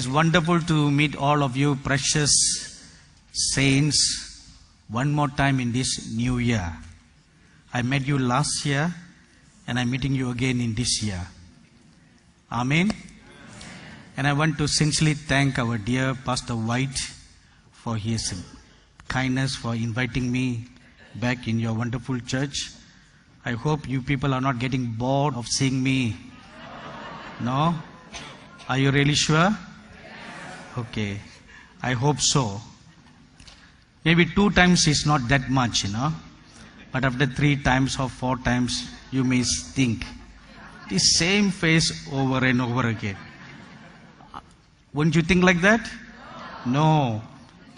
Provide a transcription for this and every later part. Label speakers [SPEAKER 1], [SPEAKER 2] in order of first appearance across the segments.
[SPEAKER 1] is wonderful to meet all of you, precious saints, one more time in this new year. I met you last year, and I'm meeting you again in this year. Amen. And I want to sincerely thank our dear Pastor White for his kindness for inviting me back in your wonderful church. I hope you people are not getting bored of seeing me. No? Are you really sure? Okay. I hope so. Maybe two times is not that much, you know. But after three times or four times, you may think the same face over and over again. Wouldn't you think like that? No.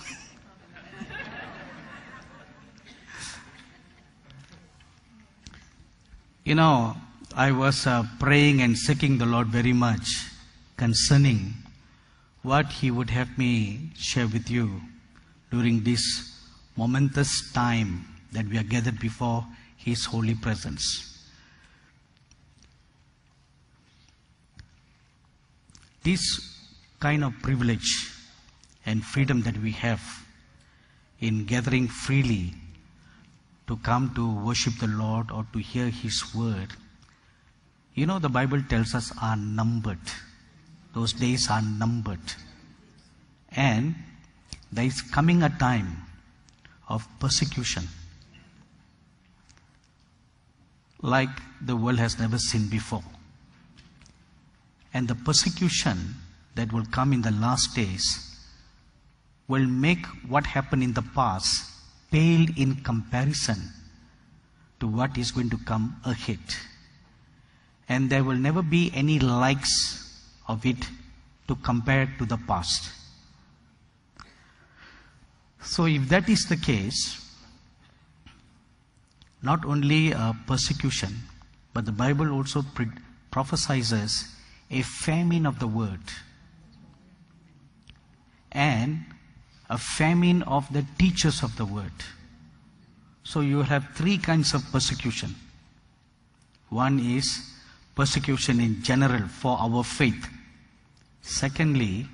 [SPEAKER 1] you know, I was uh, praying and seeking the Lord very much concerning what He would have me share with you during this momentous time that we are gathered before His holy presence. This kind of privilege and freedom that we have in gathering freely to come to worship the Lord or to hear His word, you know, the Bible tells us are numbered. Those days are numbered. And there is coming a time of persecution like the world has never seen before. And the persecution that will come in the last days will make what happened in the past pale in comparison to what is going to come ahead. And there will never be any likes of it to compare to the past. So, if that is the case, not only uh, persecution, but the Bible also prophesies a famine of the word and a famine of the teachers of the word. So you have three kinds of persecution. One is persecution in general for our faith. Secondly,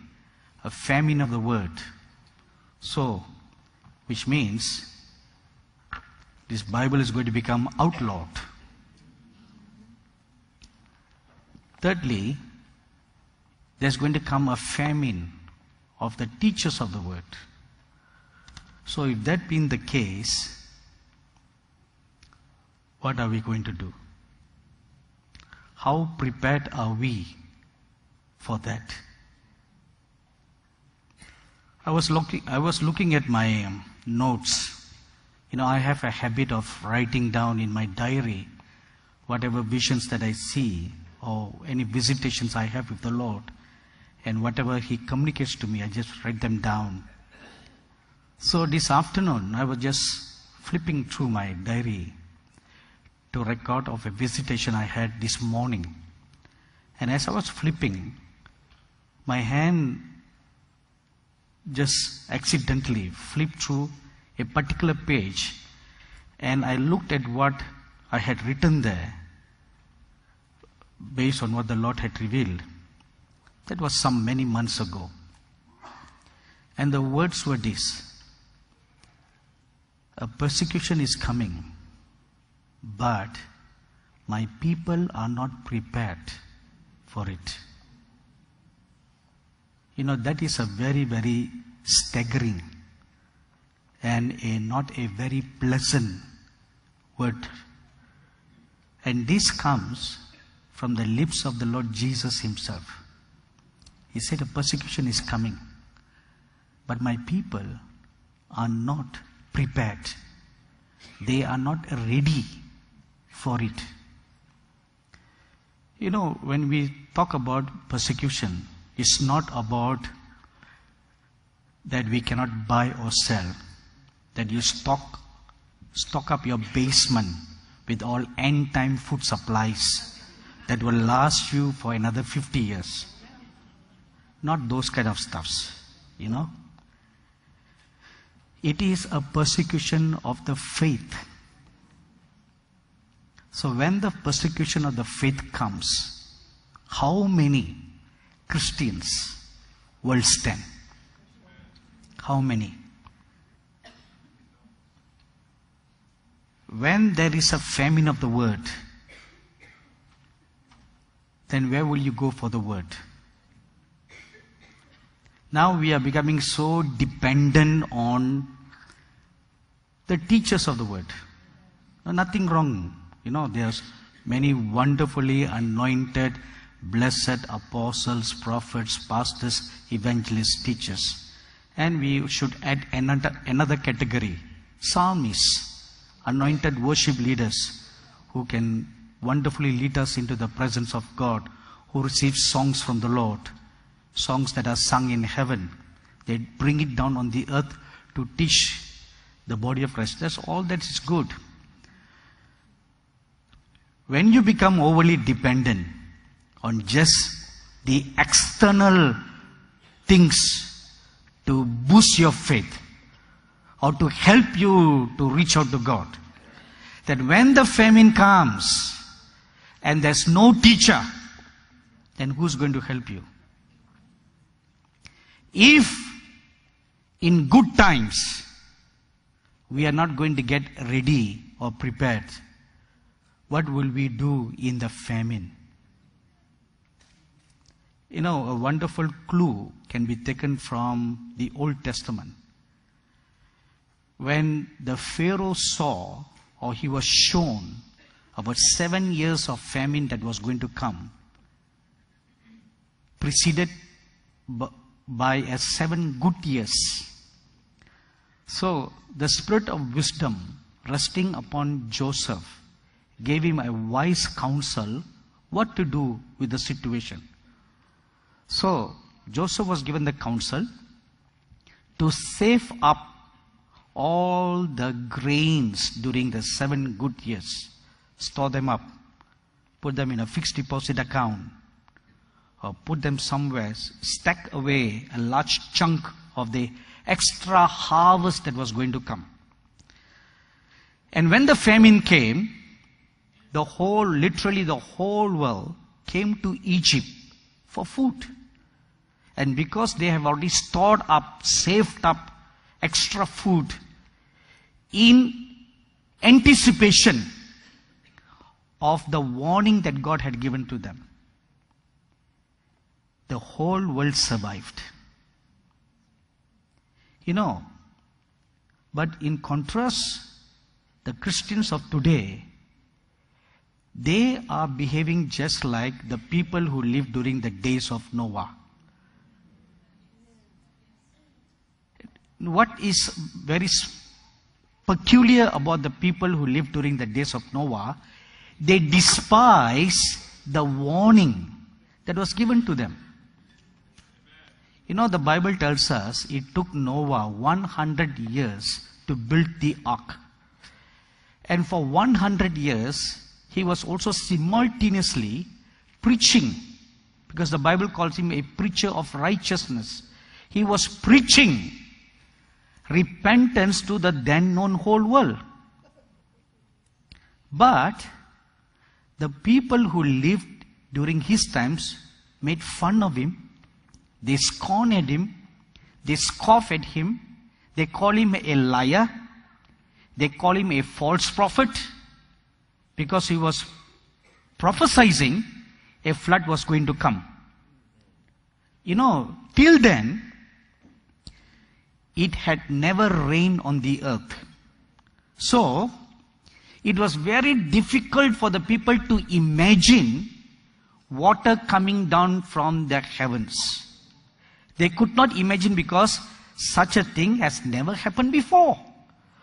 [SPEAKER 1] a famine of the word. So, which means this Bible is going to become outlawed. Thirdly, there's going to come a famine of the teachers of the word. So, if that being the case, what are we going to do? How prepared are we for that? I was looking, I was looking at my um, notes. You know, I have a habit of writing down in my diary whatever visions that I see or any visitations I have with the Lord. And whatever He communicates to me, I just write them down. So this afternoon, I was just flipping through my diary to record of a visitation I had this morning. And as I was flipping, my hand just accidentally flipped through a particular page and I looked at what I had written there based on what the Lord had revealed. That was some many months ago. And the words were this A persecution is coming, but my people are not prepared for it. You know, that is a very, very staggering and a not a very pleasant word. And this comes from the lips of the Lord Jesus Himself. He said, A persecution is coming, but my people are not prepared. They are not ready for it. You know, when we talk about persecution, it's not about that we cannot buy or sell, that you stock, stock up your basement with all end time food supplies that will last you for another 50 years. Not those kind of stuffs, you know. It is a persecution of the faith. So when the persecution of the faith comes, how many Christians will stand. How many? When there is a famine of the word, then where will you go for the word? Now we are becoming so dependent on the teachers of the word. No, nothing wrong. You know, there's many wonderfully anointed, blessed apostles, prophets, pastors, evangelists, teachers. And we should add another, another category psalmists, anointed worship leaders who can wonderfully lead us into the presence of God, who receive songs from the Lord, songs that are sung in heaven. They bring it down on the earth to teach the body of Christ. That's all that is good. When you become overly dependent on just the external things to boost your faith or to help you to reach out to God, that when the famine comes and there's no teacher, then who's going to help you? If in good times we are not going to get ready or prepared, what will we do in the famine? You know, a wonderful clue can be taken from the Old Testament. When the Pharaoh saw or he was shown about seven years of famine that was going to come, preceded by a seven good years. So the spirit of wisdom resting upon Joseph gave him a wise counsel what to do with the situation. So Joseph was given the counsel to save up all the grains during the seven good years, store them up, put them in a fixed deposit account, or put them somewhere, stack away a large chunk of the extra harvest that was going to come. And when the famine came, the whole, literally the whole world came to Egypt for food. And because they have already stored up, saved up extra food in anticipation of the warning that God had given to them, the whole world survived. You know, but in contrast, the Christians of today, they are behaving just like the people who lived during the days of Noah. What is very peculiar about the people who lived during the days of Noah, they despise the warning that was given to them. You know, the Bible tells us it took Noah 100 years to build the ark. And for 100 years, he was also simultaneously preaching, because the Bible calls him a preacher of righteousness. He was preaching repentance to the then known whole world. But the people who lived during his times made fun of him they scorned him. They scoffed at him. They call him a liar. They call him a false prophet because he was prophesying a flood was going to come. You know, till then, it had never rained on the earth. So, it was very difficult for the people to imagine water coming down from the heavens. They could not imagine because such a thing has never happened before.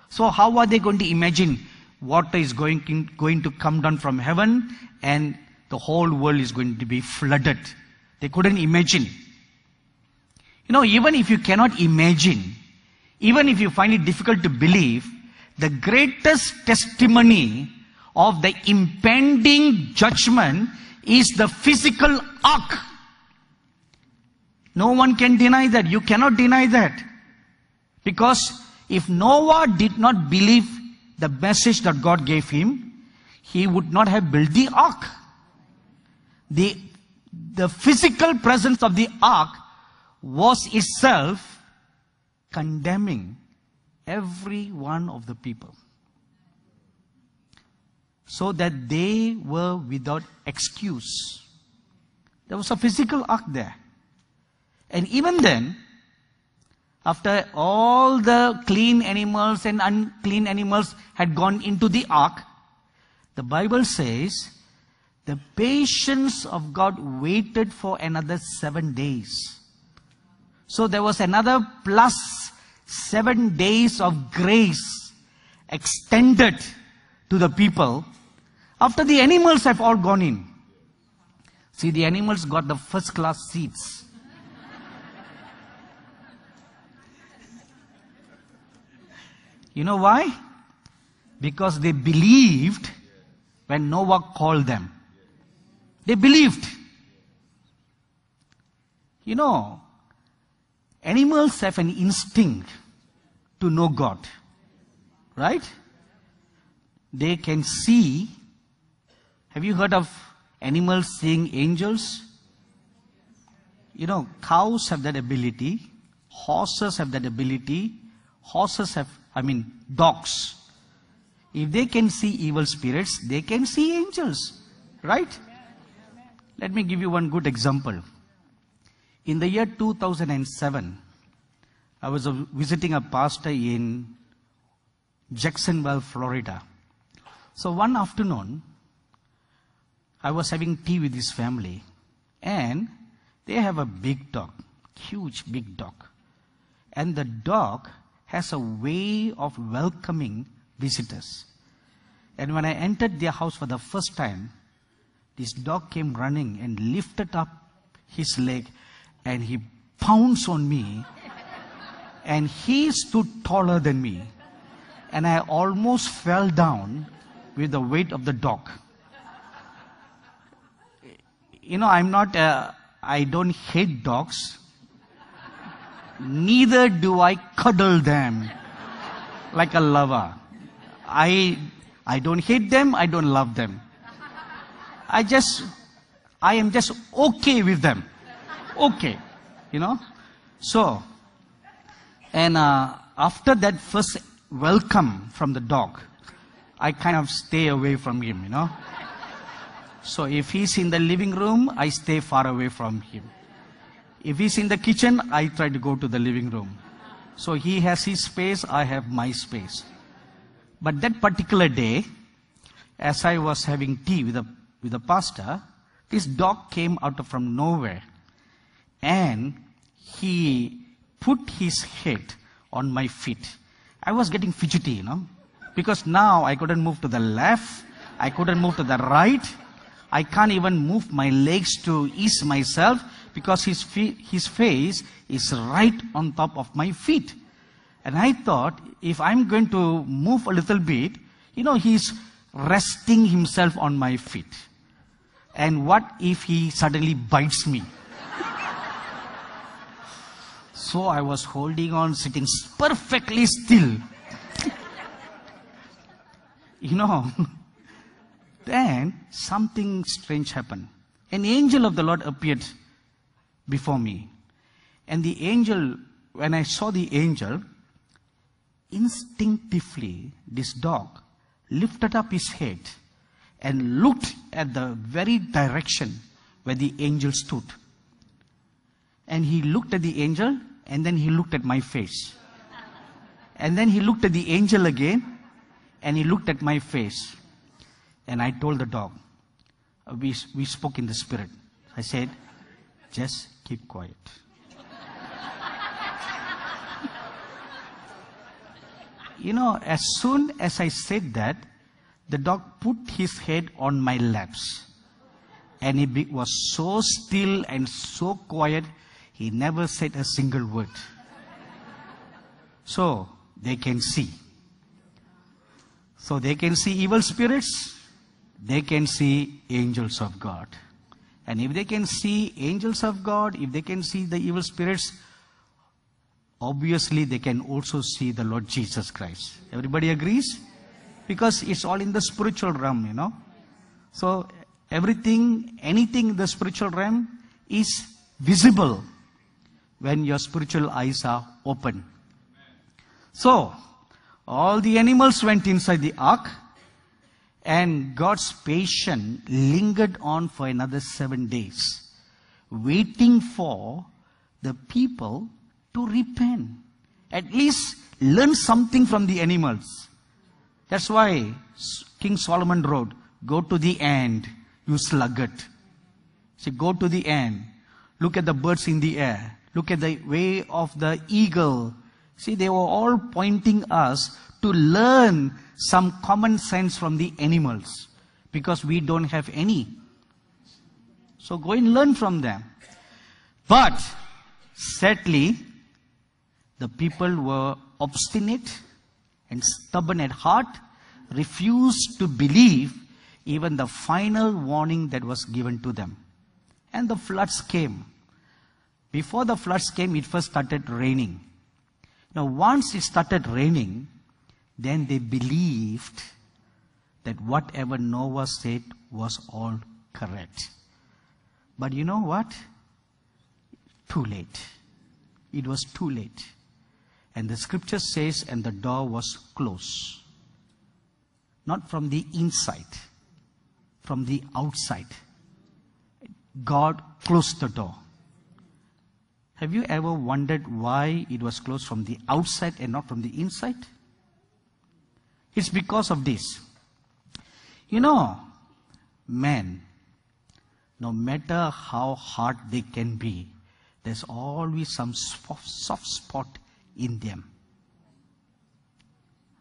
[SPEAKER 1] So how are they going to imagine water is going to, going to come down from heaven and the whole world is going to be flooded? They couldn't imagine. You know, even if you cannot imagine, even if you find it difficult to believe, the greatest testimony of the impending judgment is the physical ark no one can deny that. You cannot deny that. Because if Noah did not believe the message that God gave him, he would not have built the ark. The, the physical presence of the ark was itself condemning every one of the people. So that they were without excuse. There was a physical ark there. And even then, after all the clean animals and unclean animals had gone into the ark, the Bible says the patience of God waited for another seven days. So there was another plus seven days of grace extended to the people after the animals have all gone in. See, the animals got the first class seats. You know why? Because they believed when Noah called them. They believed. You know, animals have an instinct to know God. Right? They can see. Have you heard of animals seeing angels? You know, cows have that ability. Horses have that ability. Horses have, I mean, dogs. If they can see evil spirits, they can see angels. Right? Let me give you one good example. In the year 2007, I was visiting a pastor in Jacksonville, Florida. So one afternoon, I was having tea with his family, and they have a big dog, huge big dog. And the dog has a way of welcoming visitors. And when I entered their house for the first time, this dog came running and lifted up his leg and he pounced on me and he stood taller than me and I almost fell down with the weight of the dog. You know, I'm not, uh, I don't hate dogs. Neither do I cuddle them like a lover. I, I don't hate them, I don't love them. I just, I am just okay with them. Okay. You know? So, and uh, after that first welcome from the dog, I kind of stay away from him, you know? So if he's in the living room, I stay far away from him. If he's in the kitchen, I try to go to the living room. So he has his space, I have my space. But that particular day, as I was having tea with a, with a pastor, this dog came out of from nowhere and he put his head on my feet. I was getting fidgety, you know, because now I couldn't move to the left, I couldn't move to the right, I can't even move my legs to ease myself because his, his face is right on top of my feet. And I thought, if I'm going to move a little bit, you know, he's resting himself on my feet. And what if he suddenly bites me? So I was holding on, sitting perfectly still. you know, then something strange happened. An angel of the Lord appeared before me. And the angel, when I saw the angel, instinctively, this dog lifted up his head and looked at the very direction where the angel stood. And he looked at the angel and then he looked at my face. And then he looked at the angel again and he looked at my face. And I told the dog, we, we spoke in the spirit. I said, just keep quiet. you know, as soon as I said that, the dog put his head on my laps. And he was so still and so quiet, he never said a single word. So, they can see. So, they can see evil spirits, they can see angels of God. And if they can see angels of God, if they can see the evil spirits, obviously they can also see the Lord Jesus Christ. Everybody agrees? because it's all in the spiritual realm, you know. So everything, anything in the spiritual realm is visible when your spiritual eyes are open. So, all the animals went inside the ark, and God's patience lingered on for another seven days, waiting for the people to repent. At least learn something from the animals. That's why King Solomon wrote, Go to the end, you sluggard. See, go to the end. Look at the birds in the air. Look at the way of the eagle. See, they were all pointing us to learn some common sense from the animals because we don't have any. So go and learn from them. But sadly, the people were obstinate and stubborn at heart, refused to believe even the final warning that was given to them. And the floods came. Before the floods came, it first started raining. Now, once it started raining, then they believed that whatever Noah said was all correct. But you know what? Too late. It was too late. And the scripture says, and the door was closed. Not from the inside, from the outside. God closed the door. Have you ever wondered why it was closed from the outside and not from the inside? It's because of this. You know, men, no matter how hard they can be, there's always some soft soft spot in them.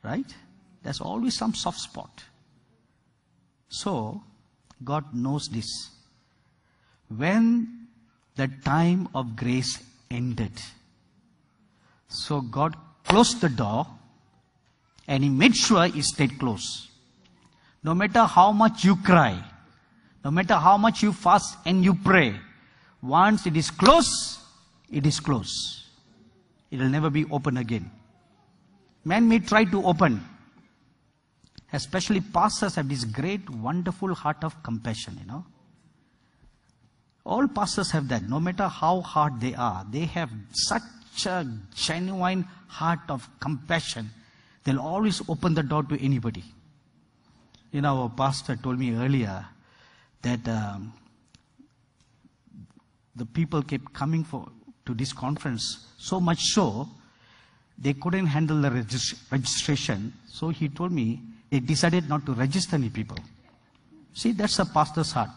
[SPEAKER 1] Right? There's always some soft spot. So, God knows this. When the time of grace ended, so God closed the door and He made sure it stayed closed. No matter how much you cry, no matter how much you fast and you pray, once it is closed, it is closed. It will never be open again. Man may try to open. Especially pastors have this great, wonderful heart of compassion, you know. All pastors have that. No matter how hard they are, they have such a genuine heart of compassion. They'll always open the door to anybody. You know, our pastor told me earlier that um, the people kept coming for to this conference, so much so, they couldn't handle the regist- registration. So he told me they decided not to register any people. See, that's a pastor's heart.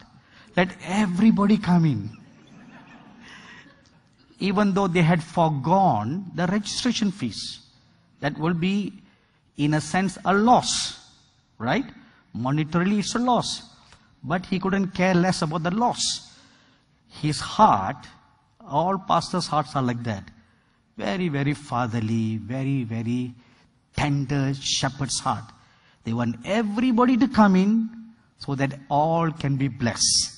[SPEAKER 1] Let everybody come in. Even though they had foregone the registration fees. That will be, in a sense, a loss. Right? Monetarily, it's a loss. But he couldn't care less about the loss. His heart all pastors' hearts are like that. Very, very fatherly, very, very tender shepherd's heart. They want everybody to come in so that all can be blessed.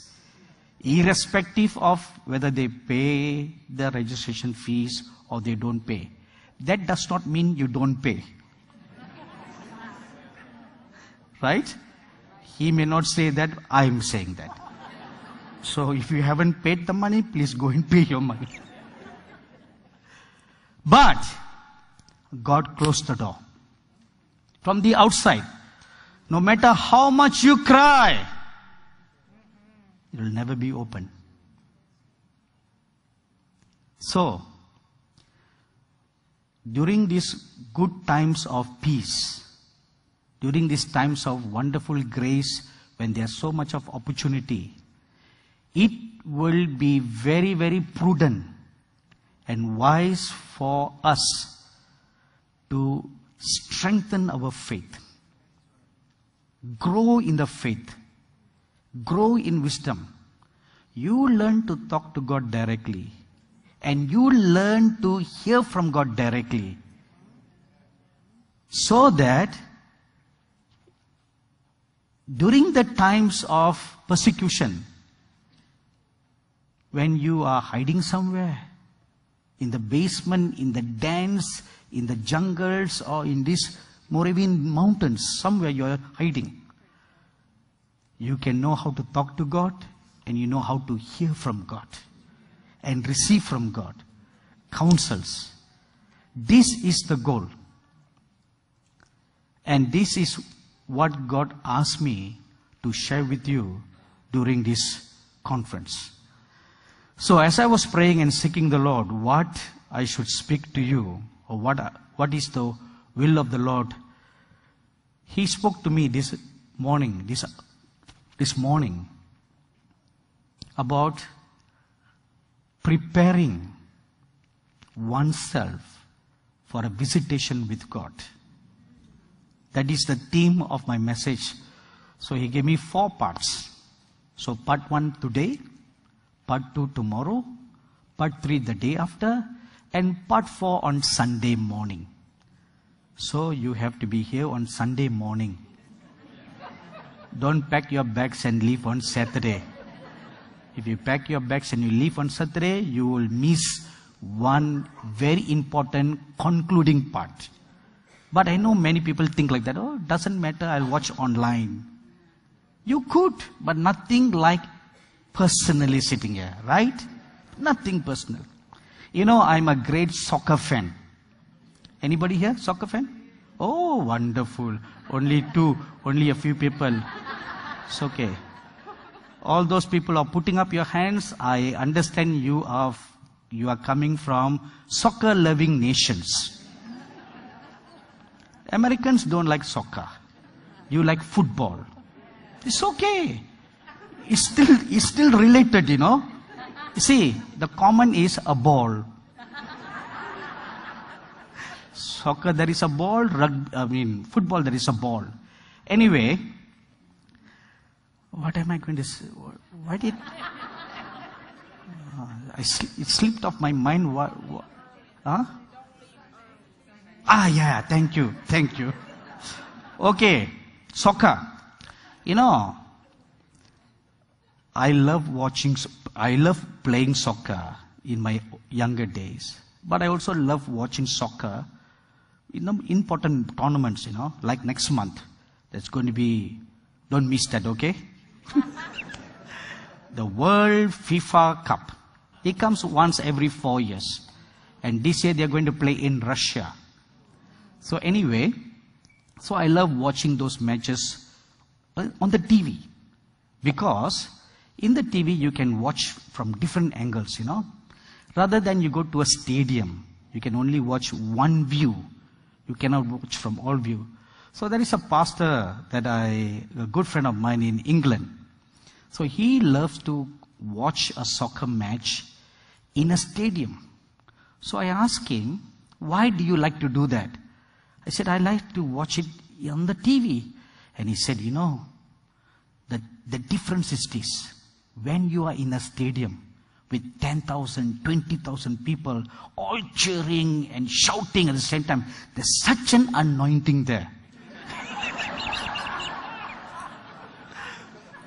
[SPEAKER 1] Irrespective of whether they pay the registration fees or they don't pay. That does not mean you don't pay. right? He may not say that, I am saying that. So if you haven't paid the money, please go and pay your money. But God closed the door. From the outside, no matter how much you cry, it will never be open. So, during these good times of peace, during these times of wonderful grace, when there's so much of opportunity, it will be very, very prudent and wise for us to strengthen our faith, grow in the faith, grow in wisdom. You learn to talk to God directly, and you learn to hear from God directly, so that during the times of persecution, when you are hiding somewhere, in the basement, in the dens, in the jungles, or in these Moravian mountains, somewhere you are hiding. You can know how to talk to God and you know how to hear from God and receive from God. counsels. This is the goal. And this is what God asked me to share with you during this conference. So as I was praying and seeking the Lord, what I should speak to you, or what, what is the will of the Lord, He spoke to me this morning, this, this morning, about preparing oneself for a visitation with God. That is the theme of my message. So he gave me four parts. So part one today, part two tomorrow, part three the day after, and part four on Sunday morning. So you have to be here on Sunday morning. Don't pack your bags and leave on Saturday. If you pack your bags and you leave on Saturday, you will miss one very important concluding part. But I know many people think like that. Oh, doesn't matter. I'll watch online. You could, but nothing like personally sitting here, right? Nothing personal. You know, I'm a great soccer fan. Anybody here, soccer fan? Oh, wonderful. Only two, only a few people. It's okay. All those people are putting up your hands. I understand you are, you are coming from soccer loving nations. Americans don't like soccer. You like football. It's okay. It's still, it's still related, you know. See, the common is a ball. Soccer, there is a ball. I mean, football, there is a ball. Anyway, what am I going to say? Why did uh, I it slipped off my mind? What, what, huh? Ah, yeah, thank you, thank you. Okay, soccer. You know, I love watching, I love playing soccer in my younger days. But I also love watching soccer in the important tournaments, you know, like next month. That's going to be, don't miss that, okay? the World FIFA Cup. It comes once every four years. And this year they're going to play in Russia. So anyway, so I love watching those matches uh, on the TV. Because in the TV you can watch from different angles, you know. Rather than you go to a stadium, you can only watch one view. You cannot watch from all view. So there is a pastor that I, a good friend of mine in England. So he loves to watch a soccer match in a stadium. So I asked him, why do you like to do that? I said, I like to watch it on the TV. And he said, you know, the, the difference is this. When you are in a stadium with 10,000, 20,000 people all cheering and shouting at the same time, there's such an anointing there.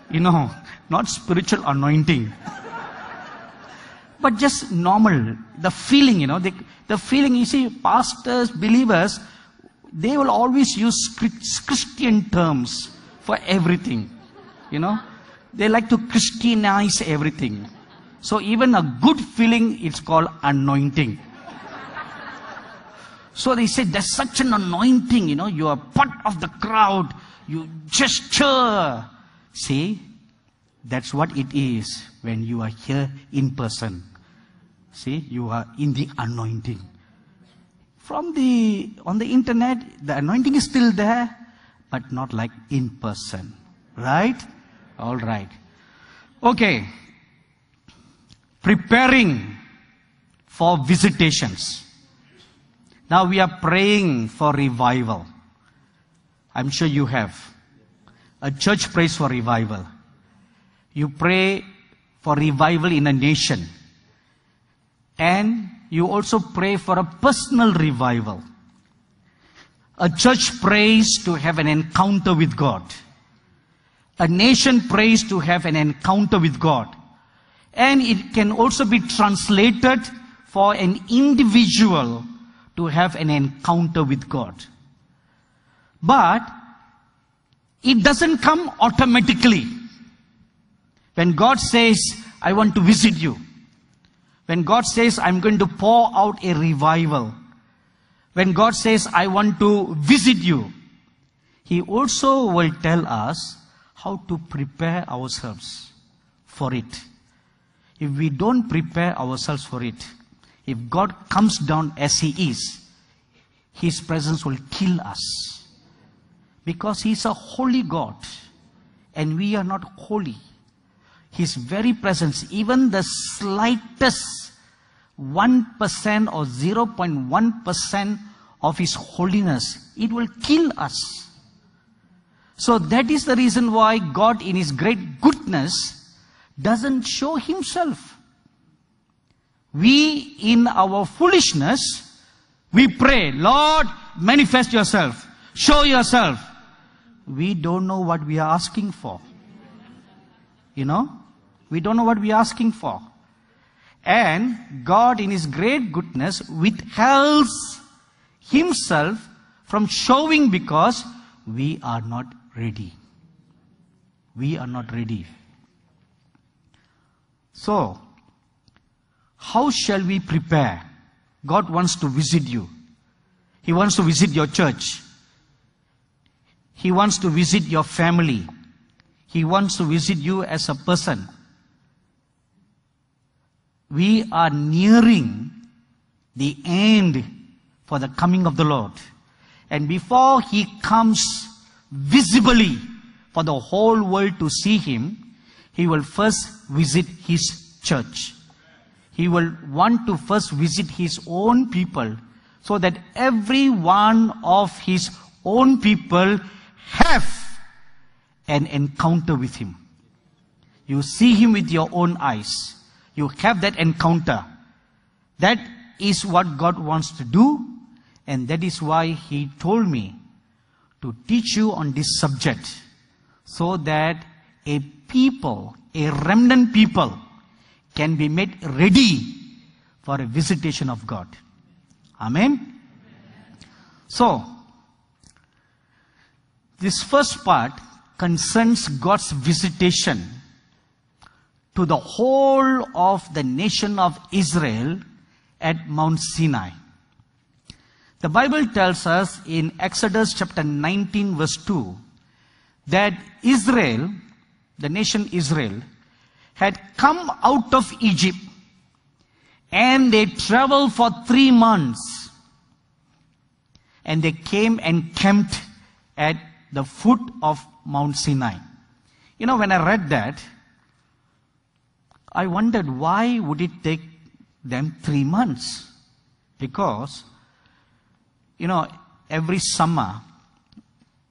[SPEAKER 1] you know, not spiritual anointing. but just normal, the feeling, you know, the, the feeling, you see, pastors, believers, they will always use Christian terms for everything. You know, they like to Christianize everything. So even a good feeling, it's called anointing. So they say there's such an anointing, you know, you are part of the crowd, you gesture. See, that's what it is when you are here in person. See, you are in the anointing. From the, on the internet, the anointing is still there, but not like in person. Right? All right. Okay. Preparing for visitations. Now we are praying for revival. I'm sure you have. A church prays for revival. You pray for revival in a nation. And you also pray for a personal revival. A church prays to have an encounter with God. A nation prays to have an encounter with God. And it can also be translated for an individual to have an encounter with God. But it doesn't come automatically. When God says, I want to visit you, When God says, I'm going to pour out a revival. When God says, I want to visit you. He also will tell us how to prepare ourselves for it. If we don't prepare ourselves for it, if God comes down as He is, His presence will kill us. Because He's a holy God and we are not holy. His very presence, even the slightest 1% or 0.1% of His holiness, it will kill us. So that is the reason why God in His great goodness doesn't show Himself. We in our foolishness, we pray, Lord, manifest yourself, show yourself. We don't know what we are asking for. You know? We don't know what we are asking for. And God in His great goodness withholds Himself from showing because we are not ready. We are not ready. So, how shall we prepare? God wants to visit you. He wants to visit your church. He wants to visit your family. He wants to visit you as a person. We are nearing the end for the coming of the Lord. And before He comes visibly for the whole world to see Him, He will first visit His church. He will want to first visit His own people so that every one of His own people have an encounter with Him. You see Him with your own eyes. You have that encounter. That is what God wants to do, and that is why He told me to teach you on this subject so that a people, a remnant people, can be made ready for a visitation of God. Amen. So, this first part concerns God's visitation to the whole of the nation of Israel at Mount Sinai. The Bible tells us in Exodus chapter 19 verse 2 that Israel, the nation Israel, had come out of Egypt and they traveled for three months and they came and camped at the foot of Mount Sinai. You know, when I read that, I wondered why would it take them three months? Because, you know, every summer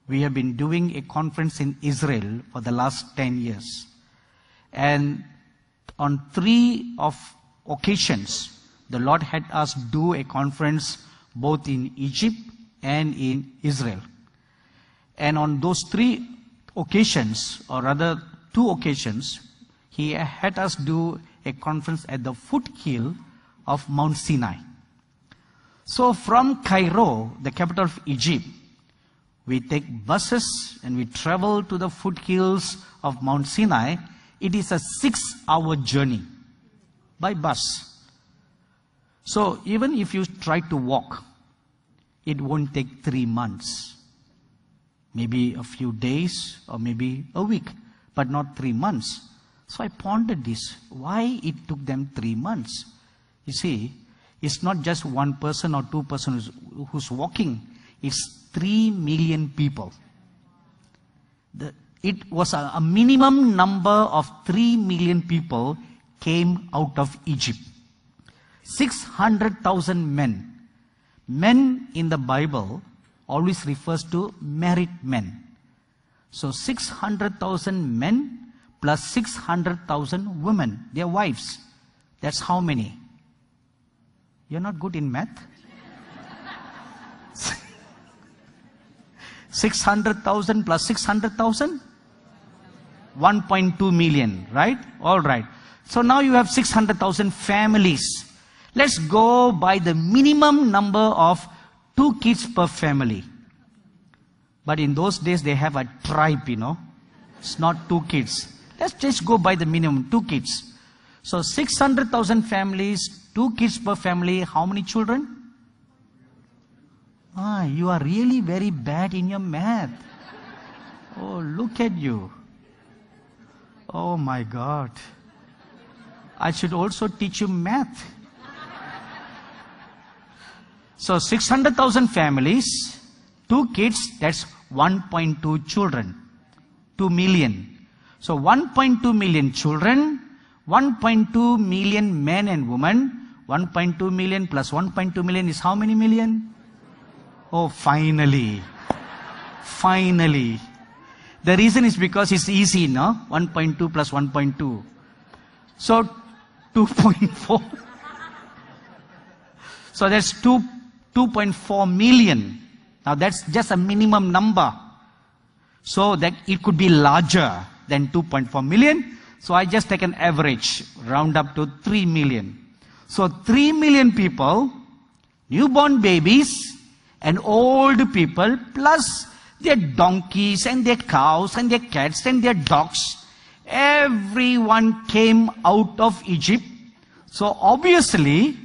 [SPEAKER 1] we have been doing a conference in Israel for the last 10 years. And on three of occasions, the Lord had us do a conference both in Egypt and in Israel. And on those three occasions, or rather two occasions, he had us do a conference at the foothill of Mount Sinai. So from Cairo, the capital of Egypt, we take buses and we travel to the foothills of Mount Sinai. It is a six hour journey by bus. So even if you try to walk, it won't take three months. Maybe a few days or maybe a week, but not three months. So I pondered this. Why it took them three months? You see, it's not just one person or two persons who's, walking. It's three million people. The, it was a, a minimum number of three million people came out of Egypt. 600,000 men. Men in the Bible always refers to married men. So 600,000 men plus 600,000 women, their wives. That's how many? You're not good in math? 600,000 plus 600,000? 1.2 million, right? All right. So now you have 600,000 families. Let's go by the minimum number of two kids per family. But in those days, they have a tribe, you know. It's not two kids. Let's just go by the minimum, two kids. So 600,000 families, two kids per family, how many children? Ah, you are really very bad in your math. Oh, look at you. Oh my God. I should also teach you math. So 600,000 families, two kids, that's 1.2 children. 2 million. So 1.2 million children, 1.2 million men and women, 1.2 million plus 1.2 million is how many million? Oh, finally. Finally. The reason is because it's easy, no? 1.2 plus 1.2. So 2.4. so that's 2, 2.4 million. Now that's just a minimum number. So that it could be larger than 2.4 million. So I just take an average, round up to 3 million. So 3 million people, newborn babies, and old people, plus their donkeys and their cows and their cats and their dogs, everyone came out of Egypt. So obviously,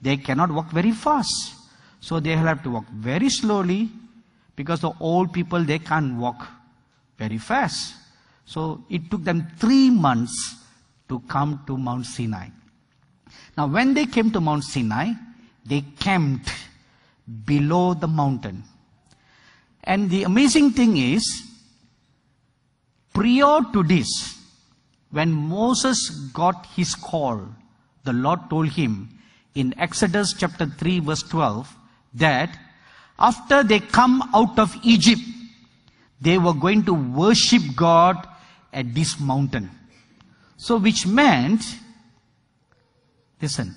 [SPEAKER 1] they cannot walk very fast. So they have to walk very slowly because the old people, they can't walk very fast. So it took them three months to come to Mount Sinai. Now when they came to Mount Sinai, they camped below the mountain. And the amazing thing is, prior to this, when Moses got his call, the Lord told him in Exodus chapter 3 verse 12 that after they come out of Egypt, they were going to worship God at this mountain. So which meant, listen,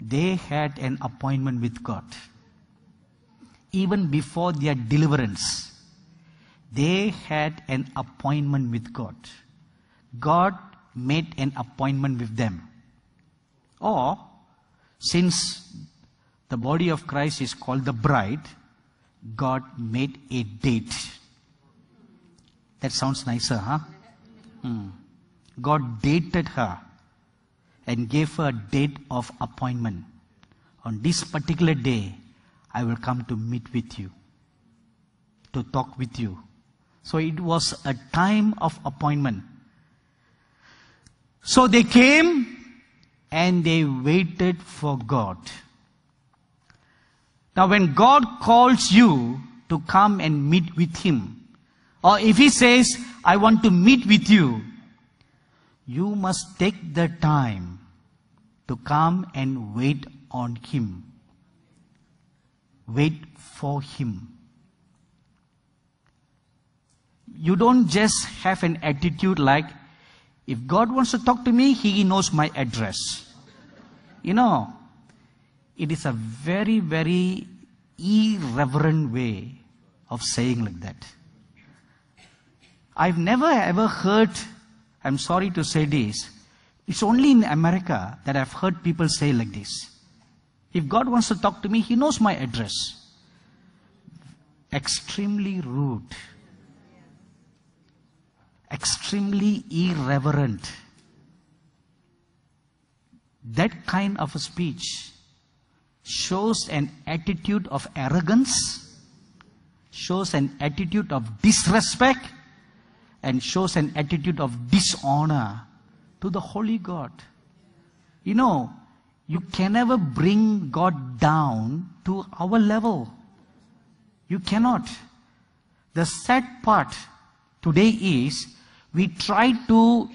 [SPEAKER 1] they had an appointment with God. Even before their deliverance, they had an appointment with God. God made an appointment with them. Or, since the body of Christ is called the bride, God made a date. That sounds nicer, huh? Hmm. God dated her and gave her a date of appointment. On this particular day, I will come to meet with you, to talk with you. So it was a time of appointment. So they came and they waited for God. Now, when God calls you to come and meet with Him, or if He says, I want to meet with you, you must take the time to come and wait on Him. Wait for Him. You don't just have an attitude like, if God wants to talk to me, He knows my address. You know, it is a very, very irreverent way of saying like that. I've never ever heard, I'm sorry to say this, it's only in America that I've heard people say like this. If God wants to talk to me, He knows my address. Extremely rude. Extremely irreverent. That kind of a speech shows an attitude of arrogance, shows an attitude of disrespect, and shows an attitude of dishonor to the Holy God. You know, you can never bring God down to our level. You cannot. The sad part today is we try to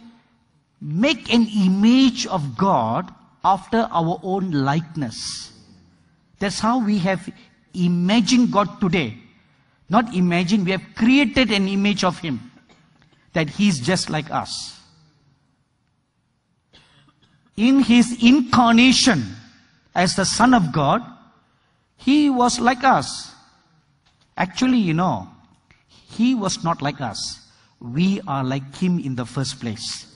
[SPEAKER 1] make an image of God after our own likeness. That's how we have imagined God today. Not imagine, we have created an image of Him. That He's just like us. In His incarnation as the Son of God, He was like us. Actually, you know, He was not like us. We are like Him in the first place.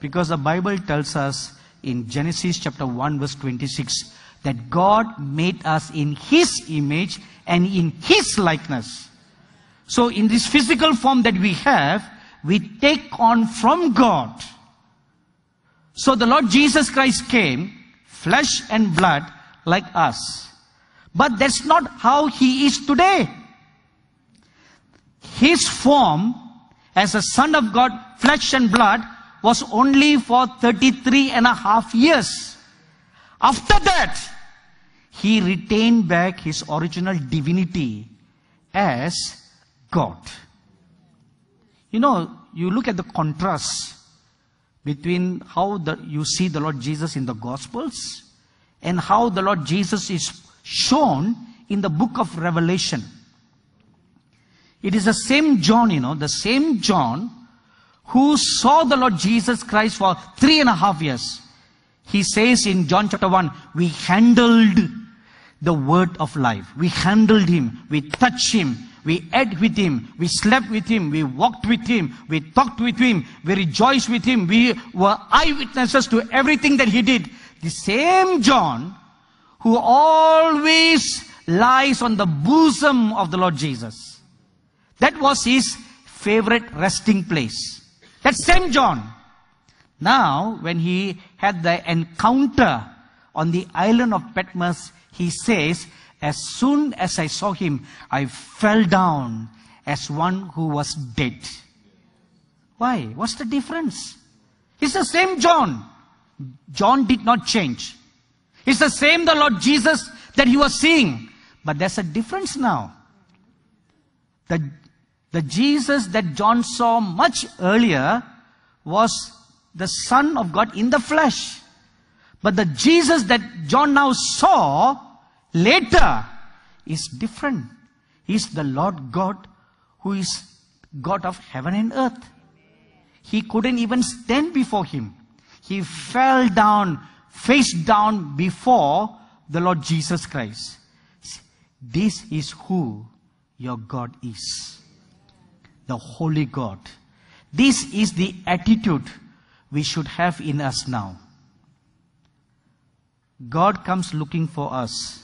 [SPEAKER 1] Because the Bible tells us in Genesis chapter 1 verse 26 that God made us in His image and in His likeness. So in this physical form that we have, we take on from God. So the Lord Jesus Christ came, flesh and blood, like us. But that's not how he is today. His form as a son of God, flesh and blood, was only for 33 and a half years. After that, he retained back his original divinity as God. You know, you look at the contrast between how the, you see the Lord Jesus in the Gospels and how the Lord Jesus is shown in the book of Revelation. It is the same John, you know, the same John who saw the Lord Jesus Christ for three and a half years. He says in John chapter 1, we handled the word of life. We handled him. We touched him. We ate with him. We slept with him. We walked with him. We talked with him. We rejoiced with him. We were eyewitnesses to everything that he did. The same John who always lies on the bosom of the Lord Jesus. That was his favorite resting place. That same John. Now, when he had the encounter on the island of Patmos, he says, as soon as I saw him, I fell down as one who was dead. Why? What's the difference? It's the same John. John did not change. It's the same the Lord Jesus that he was seeing. But there's a difference now. The, the Jesus that John saw much earlier was the Son of God in the flesh. But the Jesus that John now saw later is different. He's the Lord God who is God of heaven and earth. He couldn't even stand before him. He fell down, face down before the Lord Jesus Christ. This is who your God is. The Holy God. This is the attitude we should have in us now. God comes looking for us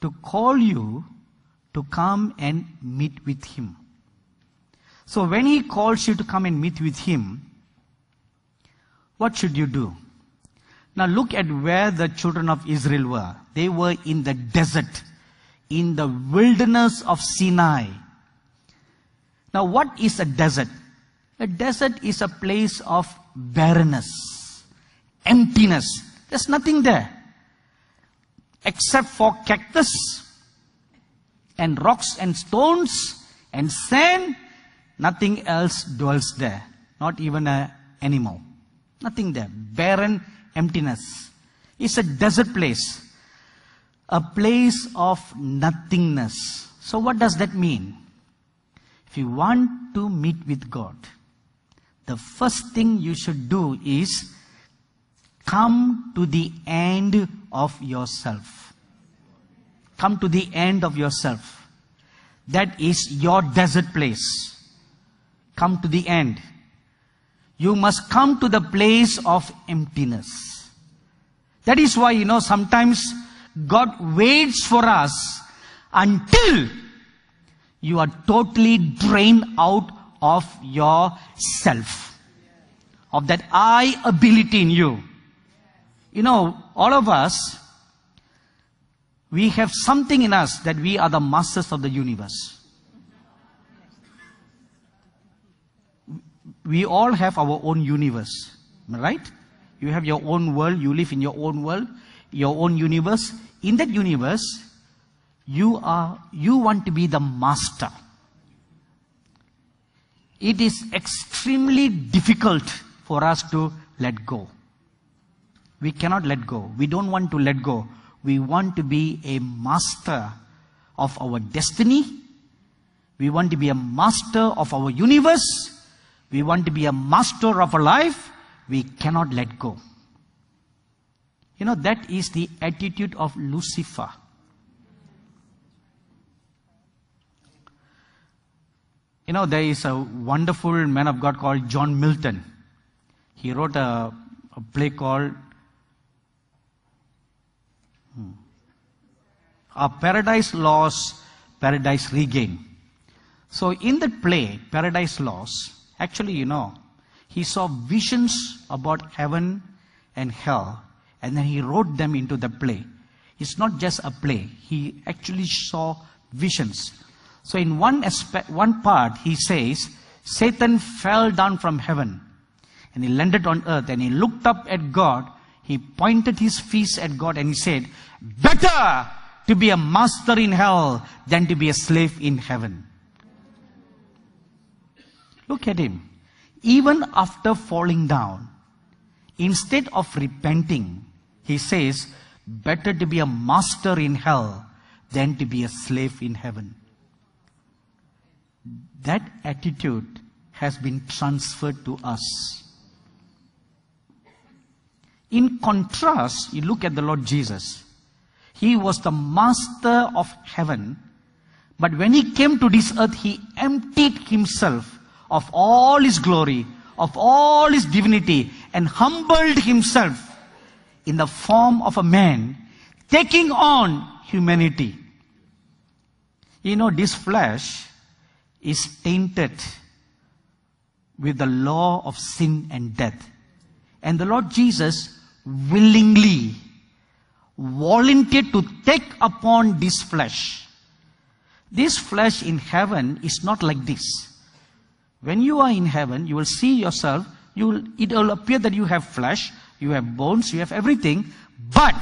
[SPEAKER 1] to call you to come and meet with Him. So when He calls you to come and meet with Him, what should you do? Now look at where the children of Israel were. They were in the desert, in the wilderness of Sinai. Now what is a desert? A desert is a place of barrenness, emptiness. There's nothing there. Except for cactus and rocks and stones and sand, nothing else dwells there. Not even an animal. Nothing there. Barren emptiness. It's a desert place. A place of nothingness. So what does that mean? If you want to meet with God, the first thing you should do is come to the end of yourself. Come to the end of yourself. That is your desert place. Come to the end. You must come to the place of emptiness. That is why, you know, sometimes God waits for us until you are totally drained out of yourself. Of that I ability in you. You know, all of us, we have something in us that we are the masters of the universe. We all have our own universe, right? You have your own world, you live in your own world, your own universe. In that universe, you are, you want to be the master. It is extremely difficult for us to let go. We cannot let go. We don't want to let go. We want to be a master of our destiny. We want to be a master of our universe. We want to be a master of our life. We cannot let go. You know, that is the attitude of Lucifer. You know, there is a wonderful man of God called John Milton. He wrote a, a play called A Paradise Lost, Paradise Regained. So in that play, Paradise Lost, actually, you know, He saw visions about heaven and hell, and then he wrote them into the play. It's not just a play. He actually saw visions. So in one aspect, one part, he says, Satan fell down from heaven and he landed on earth and he looked up at God. He pointed his fist at God and he said, better to be a master in hell than to be a slave in heaven. Look at him. Even after falling down, instead of repenting, he says, better to be a master in hell than to be a slave in heaven. That attitude has been transferred to us. In contrast, you look at the Lord Jesus. He was the master of heaven, but when he came to this earth, he emptied himself of all his glory, of all his divinity, and humbled himself in the form of a man, taking on humanity. You know, this flesh is tainted with the law of sin and death. And the Lord Jesus willingly volunteered to take upon this flesh. This flesh in heaven is not like this. When you are in heaven, you will see yourself, you will, it will appear that you have flesh, you have bones, you have everything, but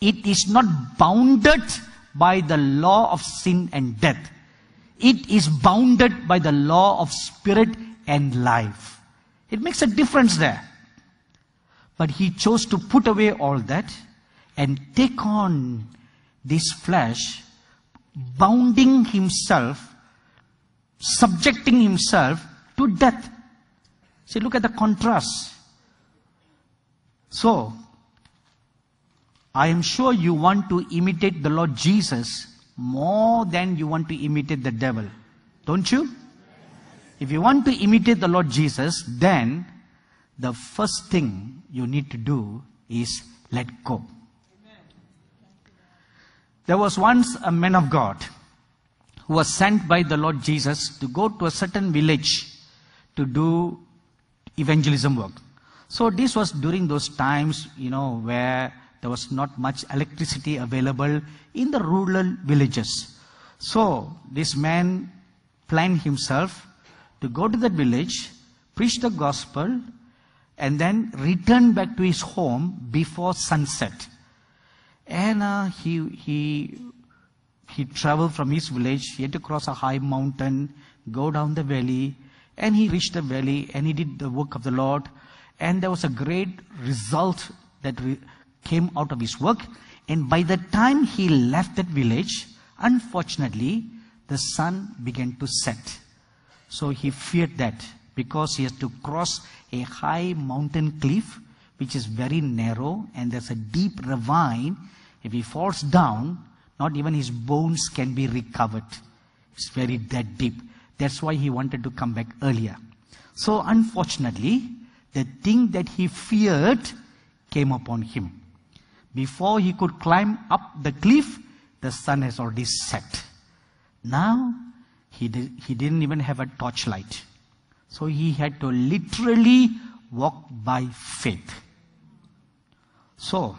[SPEAKER 1] it is not bounded by the law of sin and death. It is bounded by the law of spirit and life. It makes a difference there. But he chose to put away all that and take on this flesh, bounding himself, subjecting himself to death. See, look at the contrast. So, I am sure you want to imitate the Lord Jesus more than you want to imitate the devil. Don't you? If you want to imitate the Lord Jesus, then the first thing you need to do is let go. There was once a man of God who was sent by the Lord Jesus to go to a certain village to do evangelism work. So this was during those times, you know, where there was not much electricity available in the rural villages. So this man planned himself to go to that village, preach the gospel, and then return back to his home before sunset. And uh, he, he, he traveled from his village. He had to cross a high mountain, go down the valley, and he reached the valley and he did the work of the Lord. And there was a great result that re- came out of his work. And by the time he left that village, unfortunately, the sun began to set. So he feared that because he has to cross a high mountain cliff, which is very narrow, and there's a deep ravine. If he falls down, not even his bones can be recovered. It's very that deep. That's why he wanted to come back earlier. So unfortunately, the thing that he feared came upon him. Before he could climb up the cliff, the sun has already set. Now, he, did, he didn't even have a torchlight. So he had to literally walk by faith. So,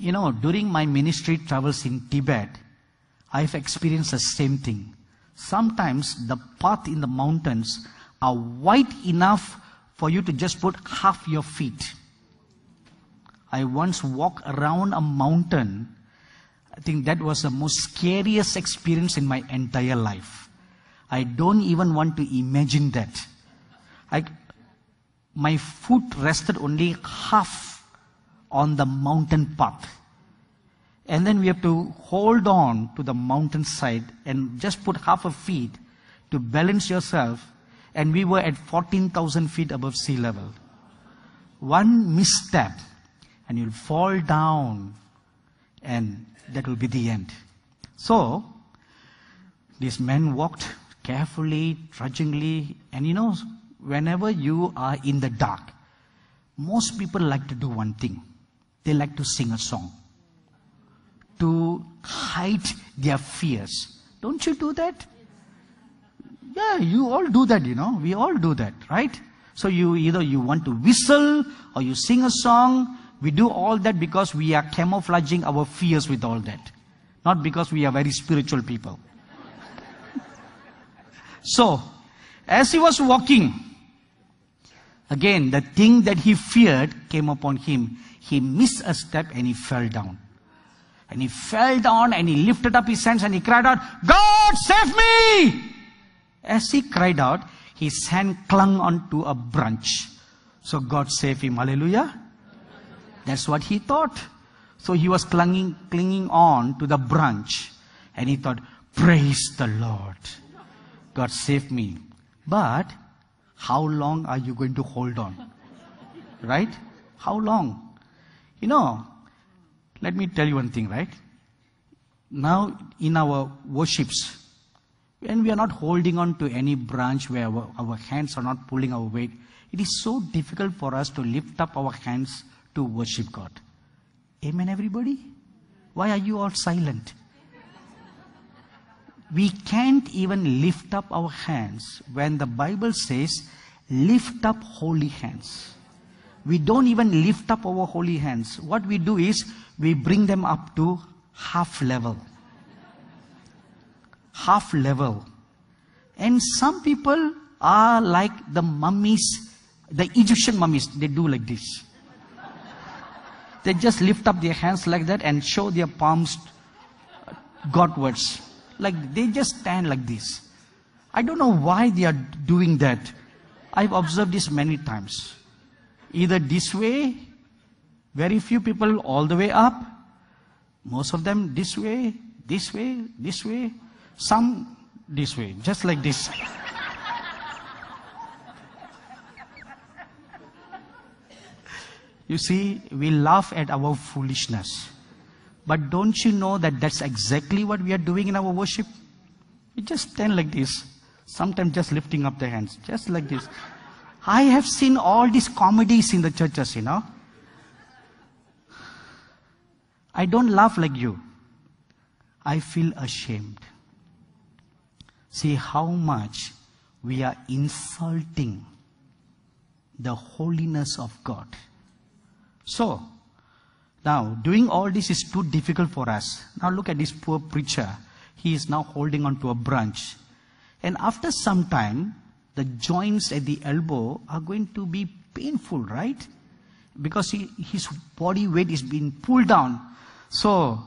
[SPEAKER 1] you know, during my ministry travels in Tibet, I've experienced the same thing. Sometimes the path in the mountains are wide enough for you to just put half your feet. I once walked around a mountain. I think that was the most scariest experience in my entire life. I don't even want to imagine that. I, my foot rested only half on the mountain path. And then we have to hold on to the mountain side and just put half a feet to balance yourself. And we were at 14,000 feet above sea level. One misstep and you'll fall down and that will be the end. So, this man walked carefully, trudgingly, and you know, whenever you are in the dark, most people like to do one thing. They like to sing a song to hide their fears. Don't you do that? Yeah, you all do that, you know. We all do that, right? So you either you want to whistle or you sing a song. We do all that because we are camouflaging our fears with all that. Not because we are very spiritual people. so, as he was walking, again, the thing that he feared came upon him. He missed a step and he fell down. And he fell down and he lifted up his hands and he cried out, God save me! As he cried out, his hand clung onto a branch. So God saved him. Hallelujah. That's what he thought. So he was clinging, clinging on to the branch. And he thought, praise the Lord. God saved me. But how long are you going to hold on? Right? How long? You know, let me tell you one thing, right? Now, in our worships, when we are not holding on to any branch where our, our hands are not pulling our weight, it is so difficult for us to lift up our hands to worship God. Amen, everybody? Why are you all silent? We can't even lift up our hands when the Bible says, lift up holy hands. We don't even lift up our holy hands. What we do is, we bring them up to half level half level. And some people are like the mummies, the Egyptian mummies, they do like this. They just lift up their hands like that and show their palms uh, Godwards. Like they just stand like this. I don't know why they are doing that. I've observed this many times. Either this way, very few people all the way up, most of them this way, this way, this way. Some this way, just like this. you see, we laugh at our foolishness. But don't you know that that's exactly what we are doing in our worship? We just stand like this. Sometimes just lifting up the hands, just like this. I have seen all these comedies in the churches, you know. I don't laugh like you. I feel ashamed. See how much we are insulting the holiness of God. So, now doing all this is too difficult for us. Now look at this poor preacher. He is now holding on to a branch. And after some time, the joints at the elbow are going to be painful, right? Because he, his body weight is being pulled down. So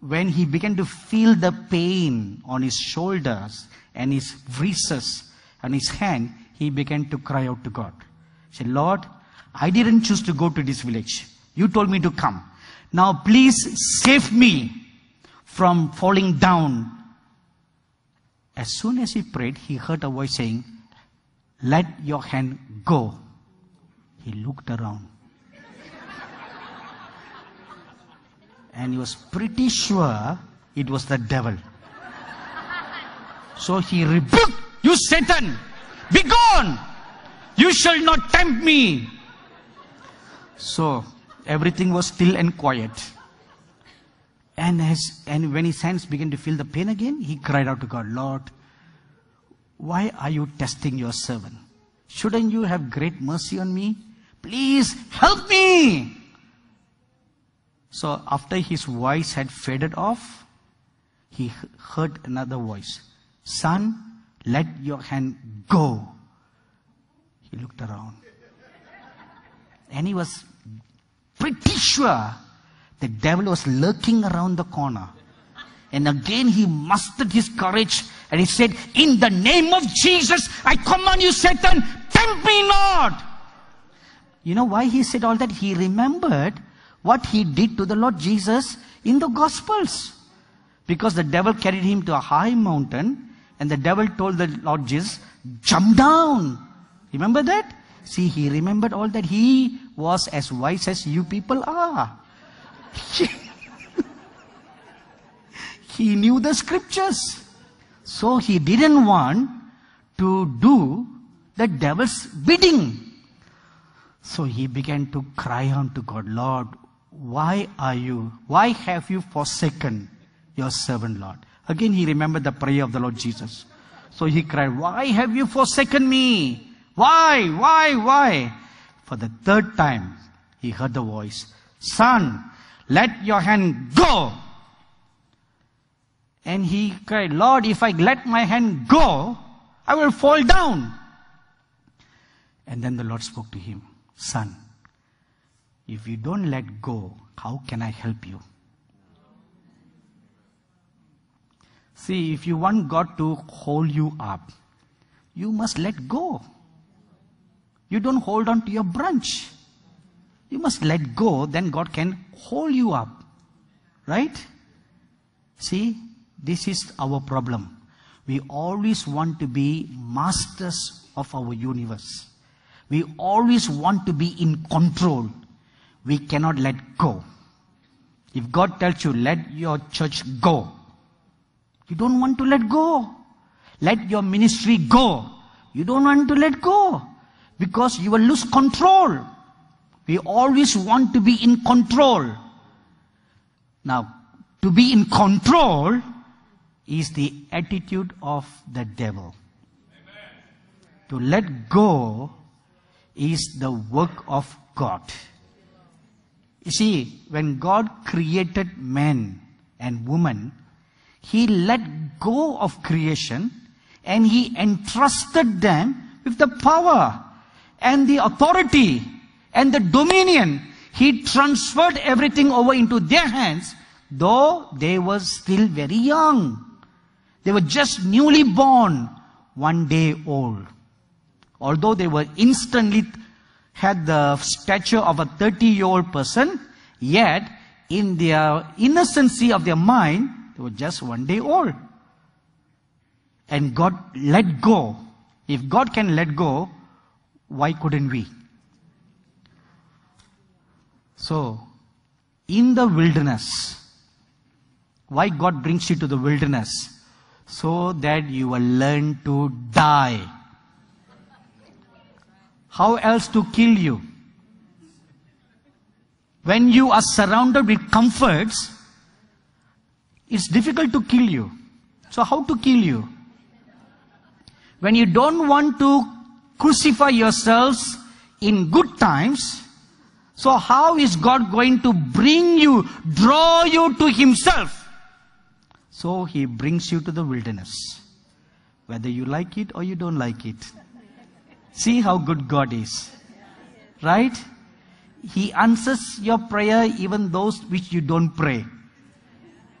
[SPEAKER 1] when he began to feel the pain on his shoulders and his wrists and his hand, he began to cry out to God. He said, Lord, I didn't choose to go to this village. You told me to come. Now please save me from falling down. As soon as he prayed, he heard a voice saying, let your hand go. He looked around. and he was pretty sure it was the devil. So he rebuked, You Satan, be gone! You shall not tempt me. So everything was still and quiet. And, as, and when his hands began to feel the pain again, he cried out to God, Lord, why are you testing your servant? Shouldn't you have great mercy on me? Please help me. So after his voice had faded off, he heard another voice. Son, let your hand go. He looked around. And he was pretty sure the devil was lurking around the corner. And again he mustered his courage and he said, In the name of Jesus, I command you, Satan, tempt me not. You know why he said all that? He remembered what he did to the Lord Jesus in the Gospels. Because the devil carried him to a high mountain and the devil told the Lord Jesus, jump down. Remember that? See, he remembered all that. He was as wise as you people are. he knew the scriptures. So he didn't want to do the devil's bidding. So he began to cry unto God, Lord, why are you, why have you forsaken your servant, Lord? Again, he remembered the prayer of the Lord Jesus. So he cried, Why have you forsaken me? Why? Why? Why? For the third time, he heard the voice, Son, let your hand go. And he cried, Lord, if I let my hand go, I will fall down. And then the Lord spoke to him, Son, if you don't let go, how can I help you? See, if you want God to hold you up, you must let go. You don't hold on to your branch. You must let go, then God can hold you up. Right? See, this is our problem. We always want to be masters of our universe. We always want to be in control. We cannot let go. If God tells you, let your church go, you don't want to let go. Let your ministry go. You don't want to let go because you will lose control. We always want to be in control. Now, to be in control is the attitude of the devil. Amen. To let go is the work of God. You see, when God created man and woman, He let go of creation and He entrusted them with the power and the authority and the dominion. He transferred everything over into their hands, though they were still very young. They were just newly born, one day old. Although they were instantly had the stature of a 30 year old person, yet in their innocency of their mind, they were just one day old. And God let go. If God can let go, why couldn't we? So, in the wilderness, why God brings you to the wilderness? So that you will learn to die. How else to kill you? When you are surrounded with comforts, it's difficult to kill you. So how to kill you? When you don't want to crucify yourselves in good times, so how is God going to bring you, draw you to Himself? So He brings you to the wilderness. Whether you like it or you don't like it. See how good God is. Right? He answers your prayer even those which you don't pray.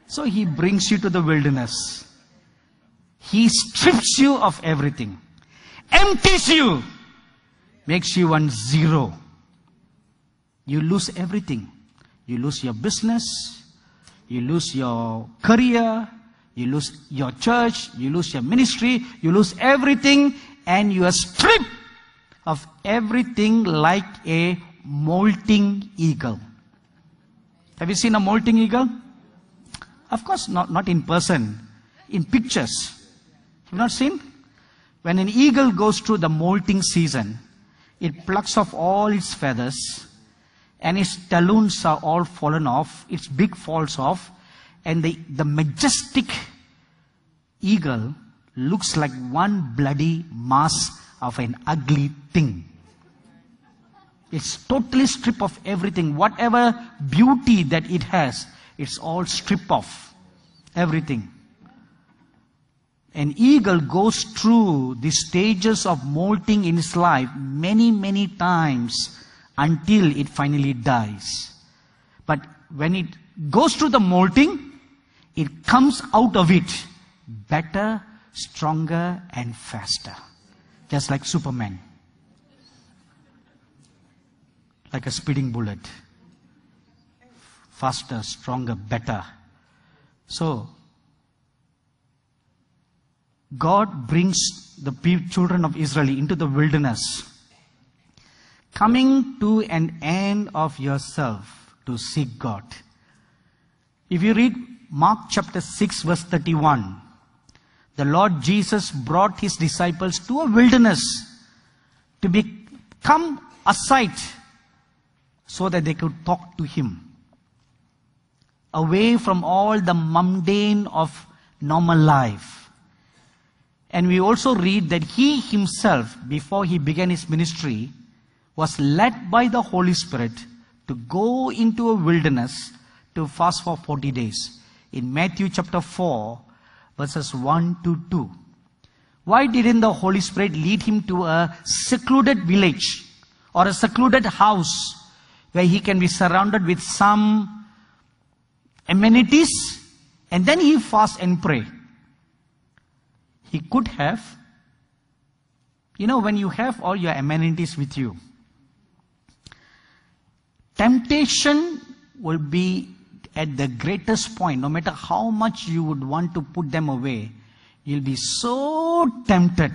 [SPEAKER 1] So He brings you to the wilderness. He strips you of everything. Empties you. Makes you one zero you lose everything. You lose your business, you lose your career, you lose your church, you lose your ministry, you lose everything, and you are stripped of everything like a molting eagle. Have you seen a molting eagle? Of course, not, not in person, in pictures. You've not seen? When an eagle goes through the molting season, it plucks off all its feathers and its talons are all fallen off, its beak falls off, and the, the majestic eagle looks like one bloody mass of an ugly thing. It's totally stripped of everything. Whatever beauty that it has, it's all stripped off. Everything. An eagle goes through the stages of molting in its life many, many times until it finally dies. But when it goes through the molting, it comes out of it better, stronger, and faster. Just like Superman. Like a speeding bullet. Faster, stronger, better. So, God brings the children of Israel into the wilderness coming to an end of yourself to seek God. If you read Mark chapter 6 verse 31, the Lord Jesus brought his disciples to a wilderness to become a sight so that they could talk to him. Away from all the mundane of normal life. And we also read that he himself, before he began his ministry, was led by the Holy Spirit to go into a wilderness to fast for 40 days. In Matthew chapter 4, verses 1 to 2. Why didn't the Holy Spirit lead him to a secluded village or a secluded house where he can be surrounded with some amenities and then he fast and pray? He could have, you know, when you have all your amenities with you, temptation will be at the greatest point, no matter how much you would want to put them away, you'll be so tempted.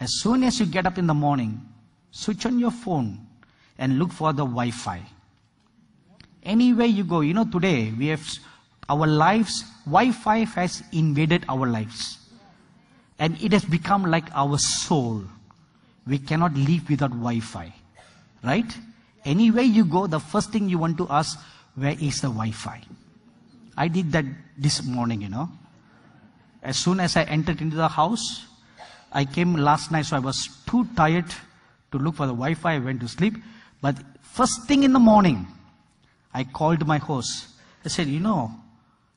[SPEAKER 1] As soon as you get up in the morning, switch on your phone and look for the Wi Fi. Anywhere you go, you know, today we have our lives, Wi Fi has invaded our lives. And it has become like our soul. We cannot live without Wi Fi. Right? Anywhere you go, the first thing you want to ask, where is the Wi Fi? I did that this morning, you know. As soon as I entered into the house, I came last night, so I was too tired to look for the Wi Fi. I went to sleep. But first thing in the morning, I called my host. I said, You know,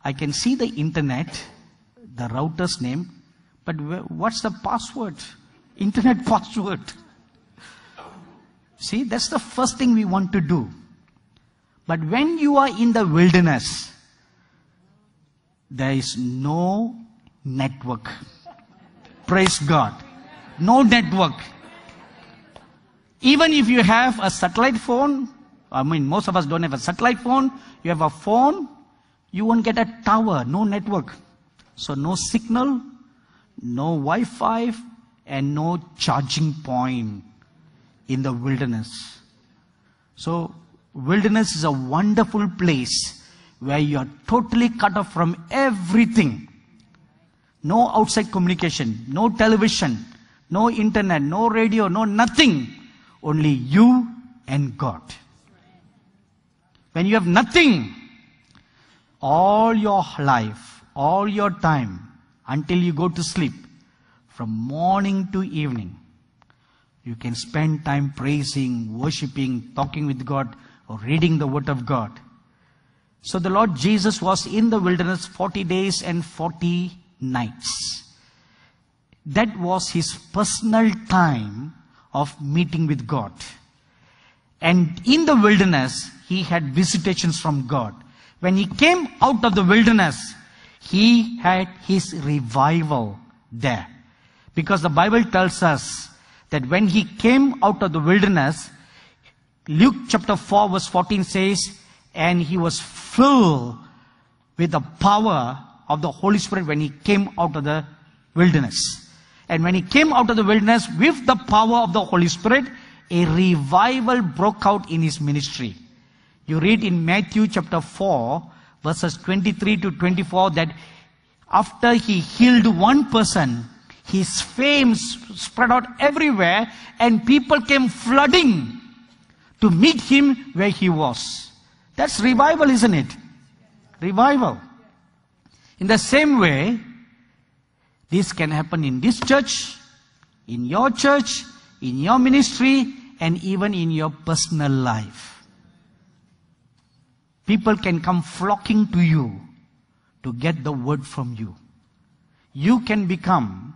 [SPEAKER 1] I can see the internet, the router's name, but what's the password? Internet password. See, that's the first thing we want to do. But when you are in the wilderness, there is no network. Praise God. No network. Even if you have a satellite phone, I mean, most of us don't have a satellite phone, you have a phone, you won't get a tower, no network. So, no signal, no Wi Fi, and no charging point in the wilderness. So, wilderness is a wonderful place where you are totally cut off from everything. No outside communication, no television, no internet, no radio, no nothing. Only you and God. When you have nothing, all your life, all your time, until you go to sleep, from morning to evening, you can spend time praising, worshiping, talking with God, or reading the Word of God. So the Lord Jesus was in the wilderness 40 days and 40 nights. That was his personal time of meeting with God. And in the wilderness, he had visitations from God. When he came out of the wilderness, he had his revival there. Because the Bible tells us that when he came out of the wilderness, Luke chapter 4 verse 14 says, and he was filled with the power of the Holy Spirit when he came out of the wilderness. And when he came out of the wilderness with the power of the Holy Spirit, a revival broke out in his ministry. You read in Matthew chapter 4, verses 23 to 24, that after he healed one person, his fame spread out everywhere, and people came flooding to meet him where he was. That's revival, isn't it? Revival. In the same way, this can happen in this church, in your church, in your ministry, and even in your personal life. People can come flocking to you to get the word from you. You can become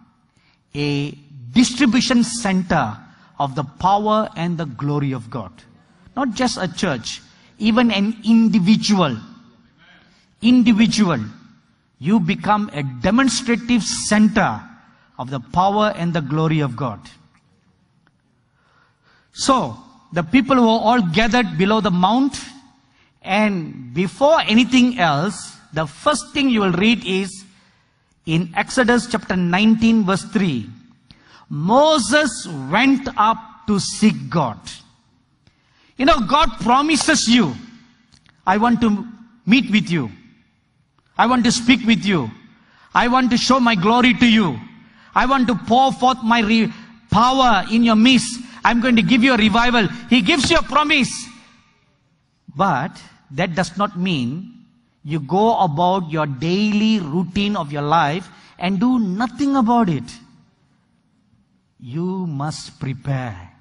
[SPEAKER 1] a distribution center of the power and the glory of God. Not just a church, even an individual. Individual. You become a demonstrative center of the power and the glory of God. So, the people were all gathered below the mount, and before anything else, the first thing you will read is in Exodus chapter 19, verse 3. Moses went up to seek God. You know, God promises you, I want to meet with you. I want to speak with you. I want to show my glory to you. I want to pour forth my re- power in your midst. I'm going to give you a revival. He gives you a promise. But that does not mean you go about your daily routine of your life and do nothing about it. You must prepare.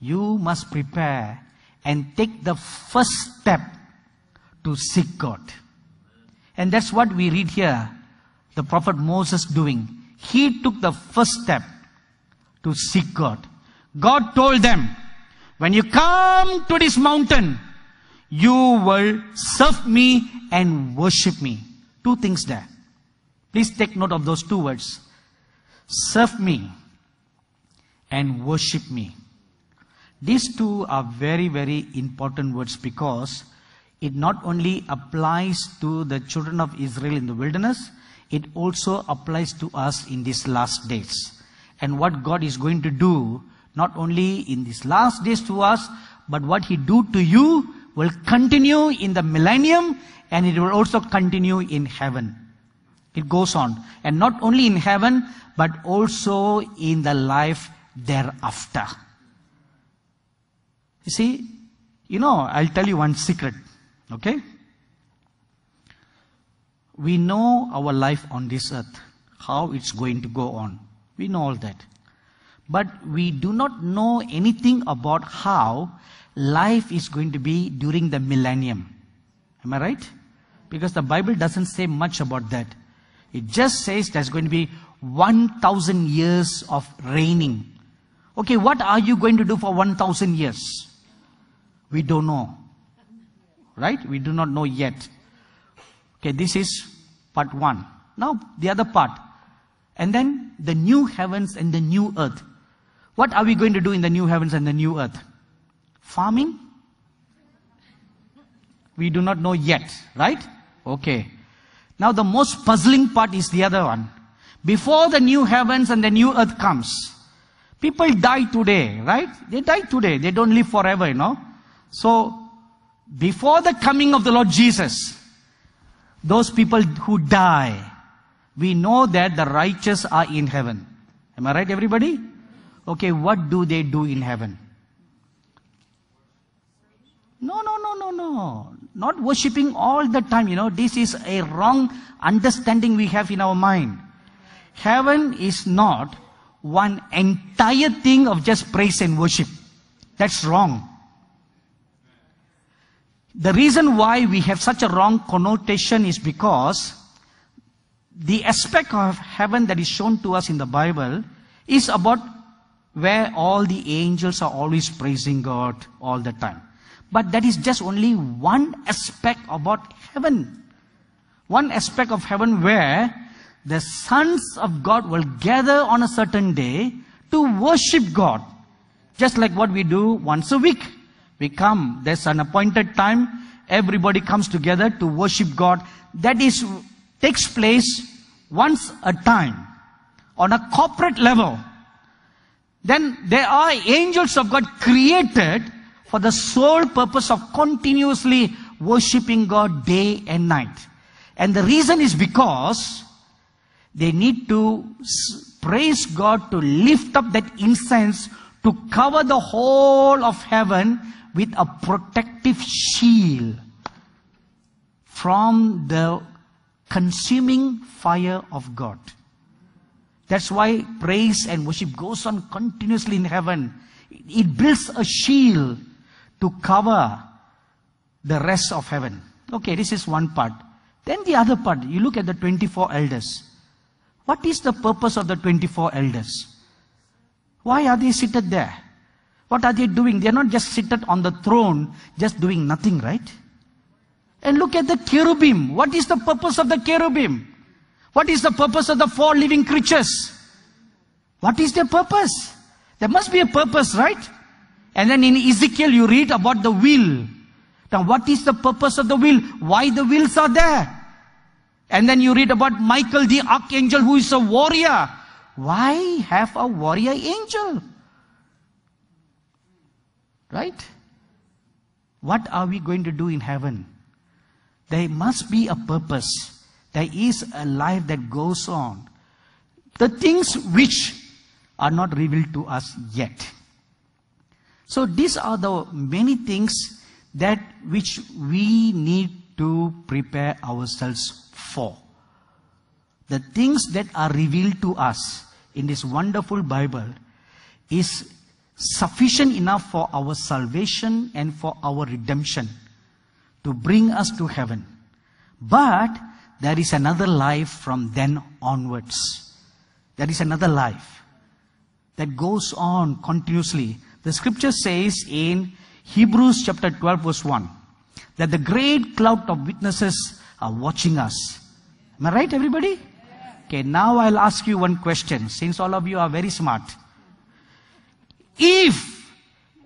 [SPEAKER 1] You must prepare and take the first step to seek God. And that's what we read here. The prophet Moses doing. He took the first step to seek God. God told them, when you come to this mountain, you will serve me and worship me. Two things there. Please take note of those two words. Serve me and worship me. These two are very, very important words because it not only applies to the children of Israel in the wilderness, it also applies to us in these last days. And what God is going to do, not only in these last days to us, but what He do to you will continue in the millennium and it will also continue in heaven. It goes on. And not only in heaven, but also in the life thereafter. You see, you know, I'll tell you one secret. Okay? We know our life on this earth, how it's going to go on. We know all that. But we do not know anything about how life is going to be during the millennium. Am I right? Because the Bible doesn't say much about that. It just says there's going to be 1,000 years of reigning. Okay, what are you going to do for 1,000 years? We don't know. Right? We do not know yet. Okay, this is part one. Now, the other part. And then the new heavens and the new earth. What are we going to do in the new heavens and the new earth? Farming? We do not know yet, right? Okay. Now the most puzzling part is the other one. Before the new heavens and the new earth comes, people die today, right? They die today. They don't live forever, you know. So, before the coming of the Lord Jesus, those people who die, we know that the righteous are in heaven. Am I right, everybody? Okay, what do they do in heaven? No, no, no, no, no. Not worshipping all the time, you know. This is a wrong understanding we have in our mind. Heaven is not one entire thing of just praise and worship. That's wrong. The reason why we have such a wrong connotation is because the aspect of heaven that is shown to us in the Bible is about where all the angels are always praising God all the time. But that is just only one aspect about heaven. One aspect of heaven where the sons of God will gather on a certain day to worship God. Just like what we do once a week. We come, there's an appointed time, everybody comes together to worship God. That is, takes place once a time on a corporate level. Then there are angels of God created for the sole purpose of continuously worshiping God day and night. And the reason is because they need to praise God to lift up that incense to cover the whole of heaven with a protective shield from the consuming fire of God. That's why praise and worship goes on continuously in heaven. It builds a shield to cover the rest of heaven. Okay, this is one part. Then the other part, you look at the 24 elders. What is the purpose of the 24 elders? Why are they seated there? What are they doing? They're not just seated on the throne, just doing nothing, right? And look at the cherubim. What is the purpose of the cherubim? What is the purpose of the four living creatures? What is their purpose? There must be a purpose, right? And then in Ezekiel, you read about the wheel. Now, what is the purpose of the wheel? Why the wheels are there? And then you read about Michael the archangel who is a warrior. Why have a warrior angel? Right? What are we going to do in heaven? There must be a purpose. There is a life that goes on. The things which are not revealed to us yet. So these are the many things that which we need to prepare ourselves for. The things that are revealed to us in this wonderful Bible is sufficient enough for our salvation and for our redemption to bring us to heaven. But there is another life from then onwards. There is another life that goes on continuously. The scripture says in Hebrews chapter 12 verse 1 that the great cloud of witnesses are watching us. Am I right everybody? Okay, now I'll ask you one question since all of you are very smart. If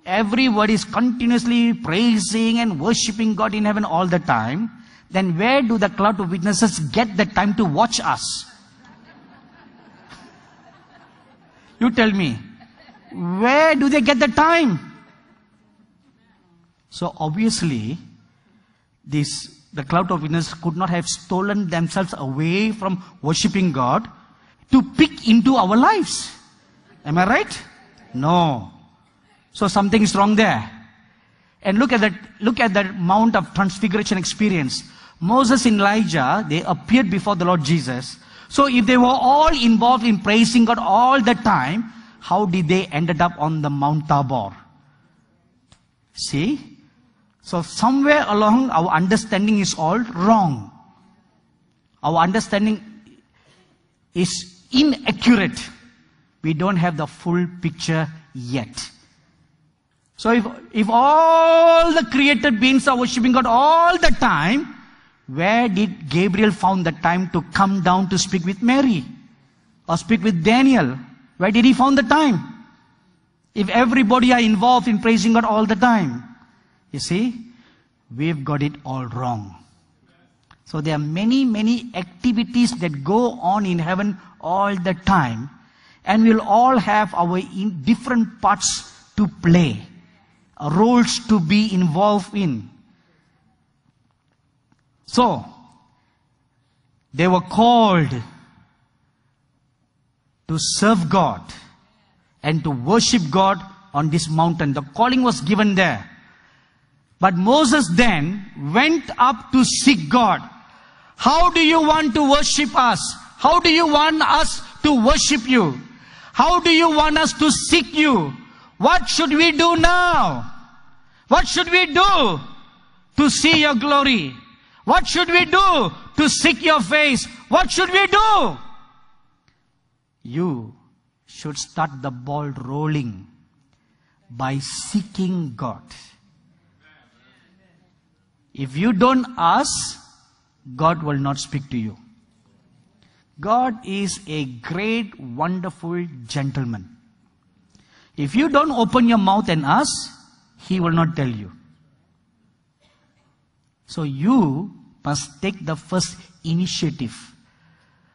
[SPEAKER 1] everybody is continuously praising and worshiping God in heaven all the time, then where do the cloud of witnesses get the time to watch us? You tell me. Where do they get the time? So obviously, this the cloud of witnesses could not have stolen themselves away from worshipping God to pick into our lives. Am I right? No. So something is wrong there. And look at that, look at that Mount of Transfiguration experience. Moses and Elijah, they appeared before the Lord Jesus. So if they were all involved in praising God all the time, how did they ended up on the Mount Tabor? See? So somewhere along our understanding is all wrong. Our understanding is inaccurate. We don't have the full picture yet. So if, if all the created beings are worshipping God all the time, where did Gabriel found the time to come down to speak with Mary? Or speak with Daniel? Where did he found the time? If everybody are involved in praising God all the time. You see, we've got it all wrong. So there are many, many activities that go on in heaven all the time. And we'll all have our different parts to play, roles to be involved in. So, they were called to serve God and to worship God on this mountain. The calling was given there. But Moses then went up to seek God. How do you want to worship us? How do you want us to worship you? How do you want us to seek you? What should we do now? What should we do to see your glory? What should we do to seek your face? What should we do? You should start the ball rolling by seeking God. If you don't ask, God will not speak to you. God is a great, wonderful gentleman. If you don't open your mouth and ask, He will not tell you. So you must take the first initiative.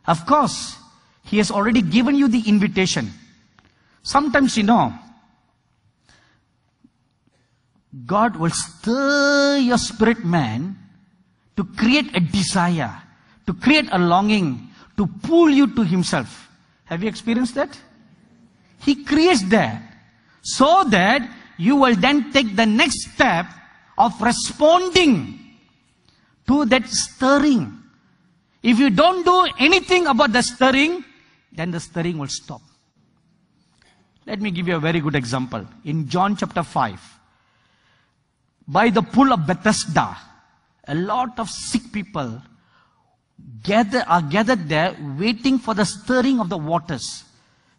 [SPEAKER 1] Of course, He has already given you the invitation. Sometimes, you know, God will stir your spirit man to create a desire, to create a longing, to pull you to Himself. Have you experienced that? He creates that so that you will then take the next step of responding to that stirring. If you don't do anything about the stirring, then the stirring will stop. Let me give you a very good example. In John chapter 5, by the pool of Bethesda, a lot of sick people gather, are gathered there waiting for the stirring of the waters.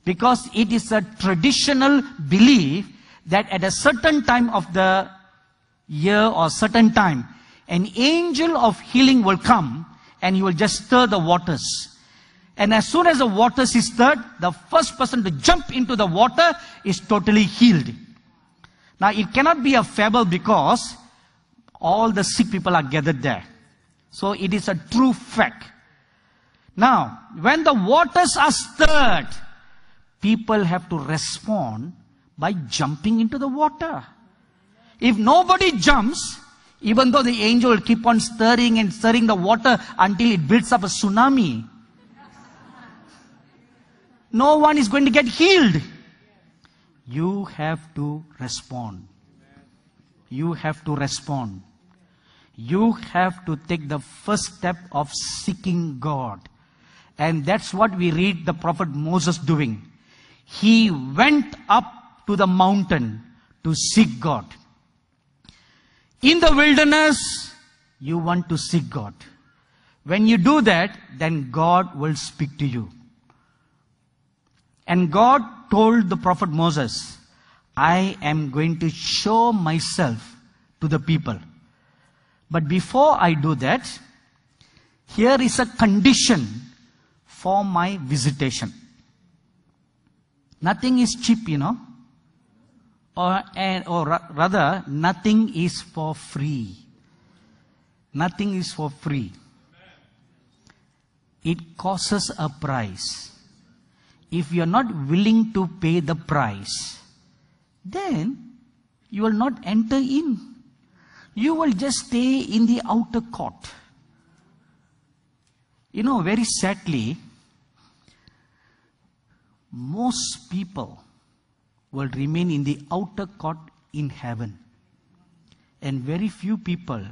[SPEAKER 1] Because it is a traditional belief that at a certain time of the year or certain time, an angel of healing will come and he will just stir the waters. And as soon as the waters is stirred, the first person to jump into the water is totally healed. Now it cannot be a fable because all the sick people are gathered there. So it is a true fact. Now, when the waters are stirred, people have to respond by jumping into the water. If nobody jumps, even though the angel will keep on stirring and stirring the water until it builds up a tsunami, no one is going to get healed. You have to respond. You have to respond. You have to take the first step of seeking God. And that's what we read the prophet Moses doing. He went up to the mountain to seek God. In the wilderness, you want to seek God. When you do that, then God will speak to you. And God told the prophet Moses, I am going to show myself to the people. But before I do that, here is a condition for my visitation. Nothing is cheap, you know. Or, and, or rather, nothing is for free. Nothing is for free. It costs a price. If you are not willing to pay the price, then you will not enter in. You will just stay in the outer court. You know, very sadly, most people will remain in the outer court in heaven. And very few people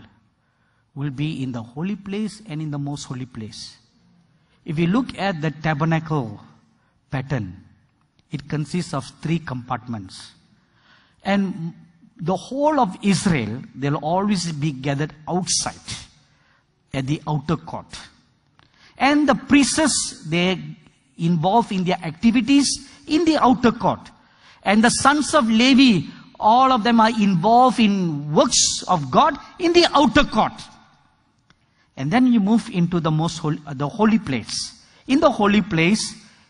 [SPEAKER 1] will be in the holy place and in the most holy place. If you look at the tabernacle pattern, it consists of three compartments. And the whole of Israel, they'll always be gathered outside at the outer court. And the priests, they're involved in their activities in the outer court. And the sons of Levi, all of them are involved in works of God in the outer court. And then you move into the most holy, uh, the holy place. In the holy place,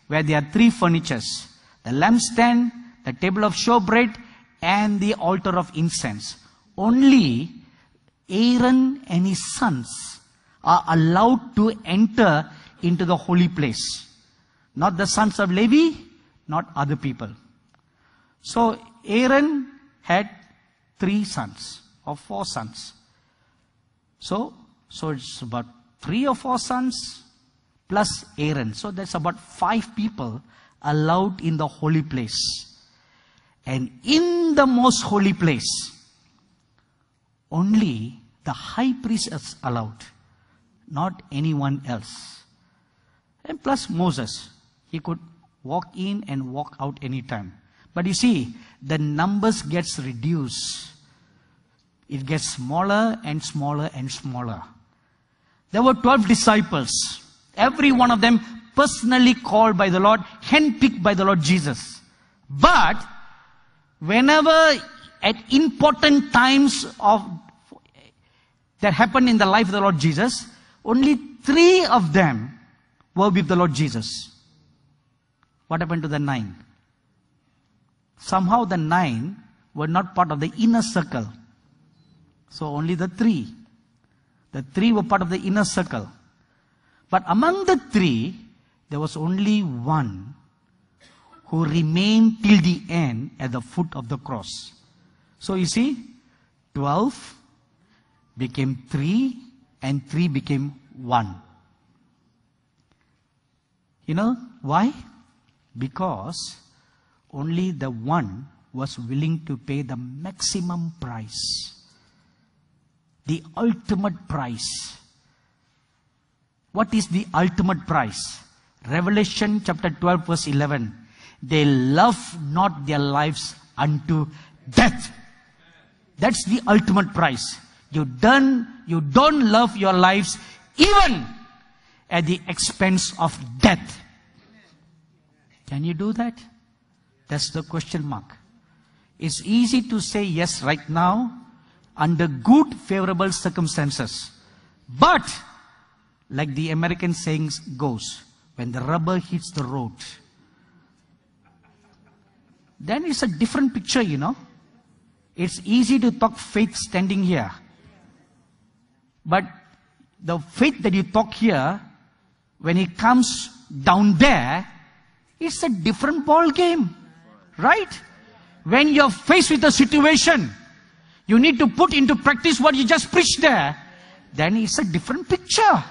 [SPEAKER 1] where there are three furnitures, the lampstand, the table of showbread, and the altar of incense. Only Aaron and his sons are allowed to enter into the holy place. Not the sons of Levi, not other people. So Aaron had three sons or four sons. So, so it's about three or four sons plus Aaron. So that's about five people allowed in the holy place. And in the most holy place, only the high priest is allowed, not anyone else. And plus Moses, he could walk in and walk out anytime. But you see, the numbers gets reduced. It gets smaller and smaller and smaller. There were 12 disciples. Every one of them personally called by the Lord, handpicked by the Lord Jesus. But whenever at important times of that happened in the life of the Lord Jesus, only three of them were with the Lord Jesus. What happened to the nine? Somehow the nine were not part of the inner circle. So only the three. The three were part of the inner circle. But among the three, there was only one who remained till the end at the foot of the cross. So you see, 12 became 3 and 3 became 1. You know why? Because only the one was willing to pay the maximum price, the ultimate price. What is the ultimate price? Revelation chapter 12, verse 11. They love not their lives unto death. That's the ultimate price. You don't, you don't love your lives even at the expense of death. Can you do that? That's the question mark. It's easy to say yes right now under good, favorable circumstances. But, like the American saying goes, when the rubber hits the road, then it's a different picture, you know. It's easy to talk faith standing here. But the faith that you talk here, when it comes down there, it's a different ball game. Right? When you're faced with a situation, you need to put into practice what you just preached there. Then it's a different picture.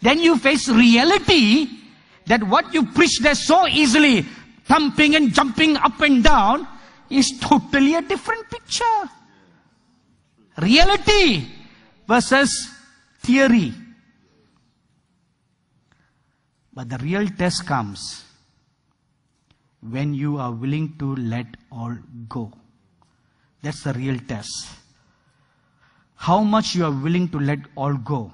[SPEAKER 1] Then you face reality that what you preached there so easily, thumping and jumping up and down, is totally a different picture. Reality. versus theory. But the real test comes when you are willing to let all go. That's the real test. How much you are willing to let all go.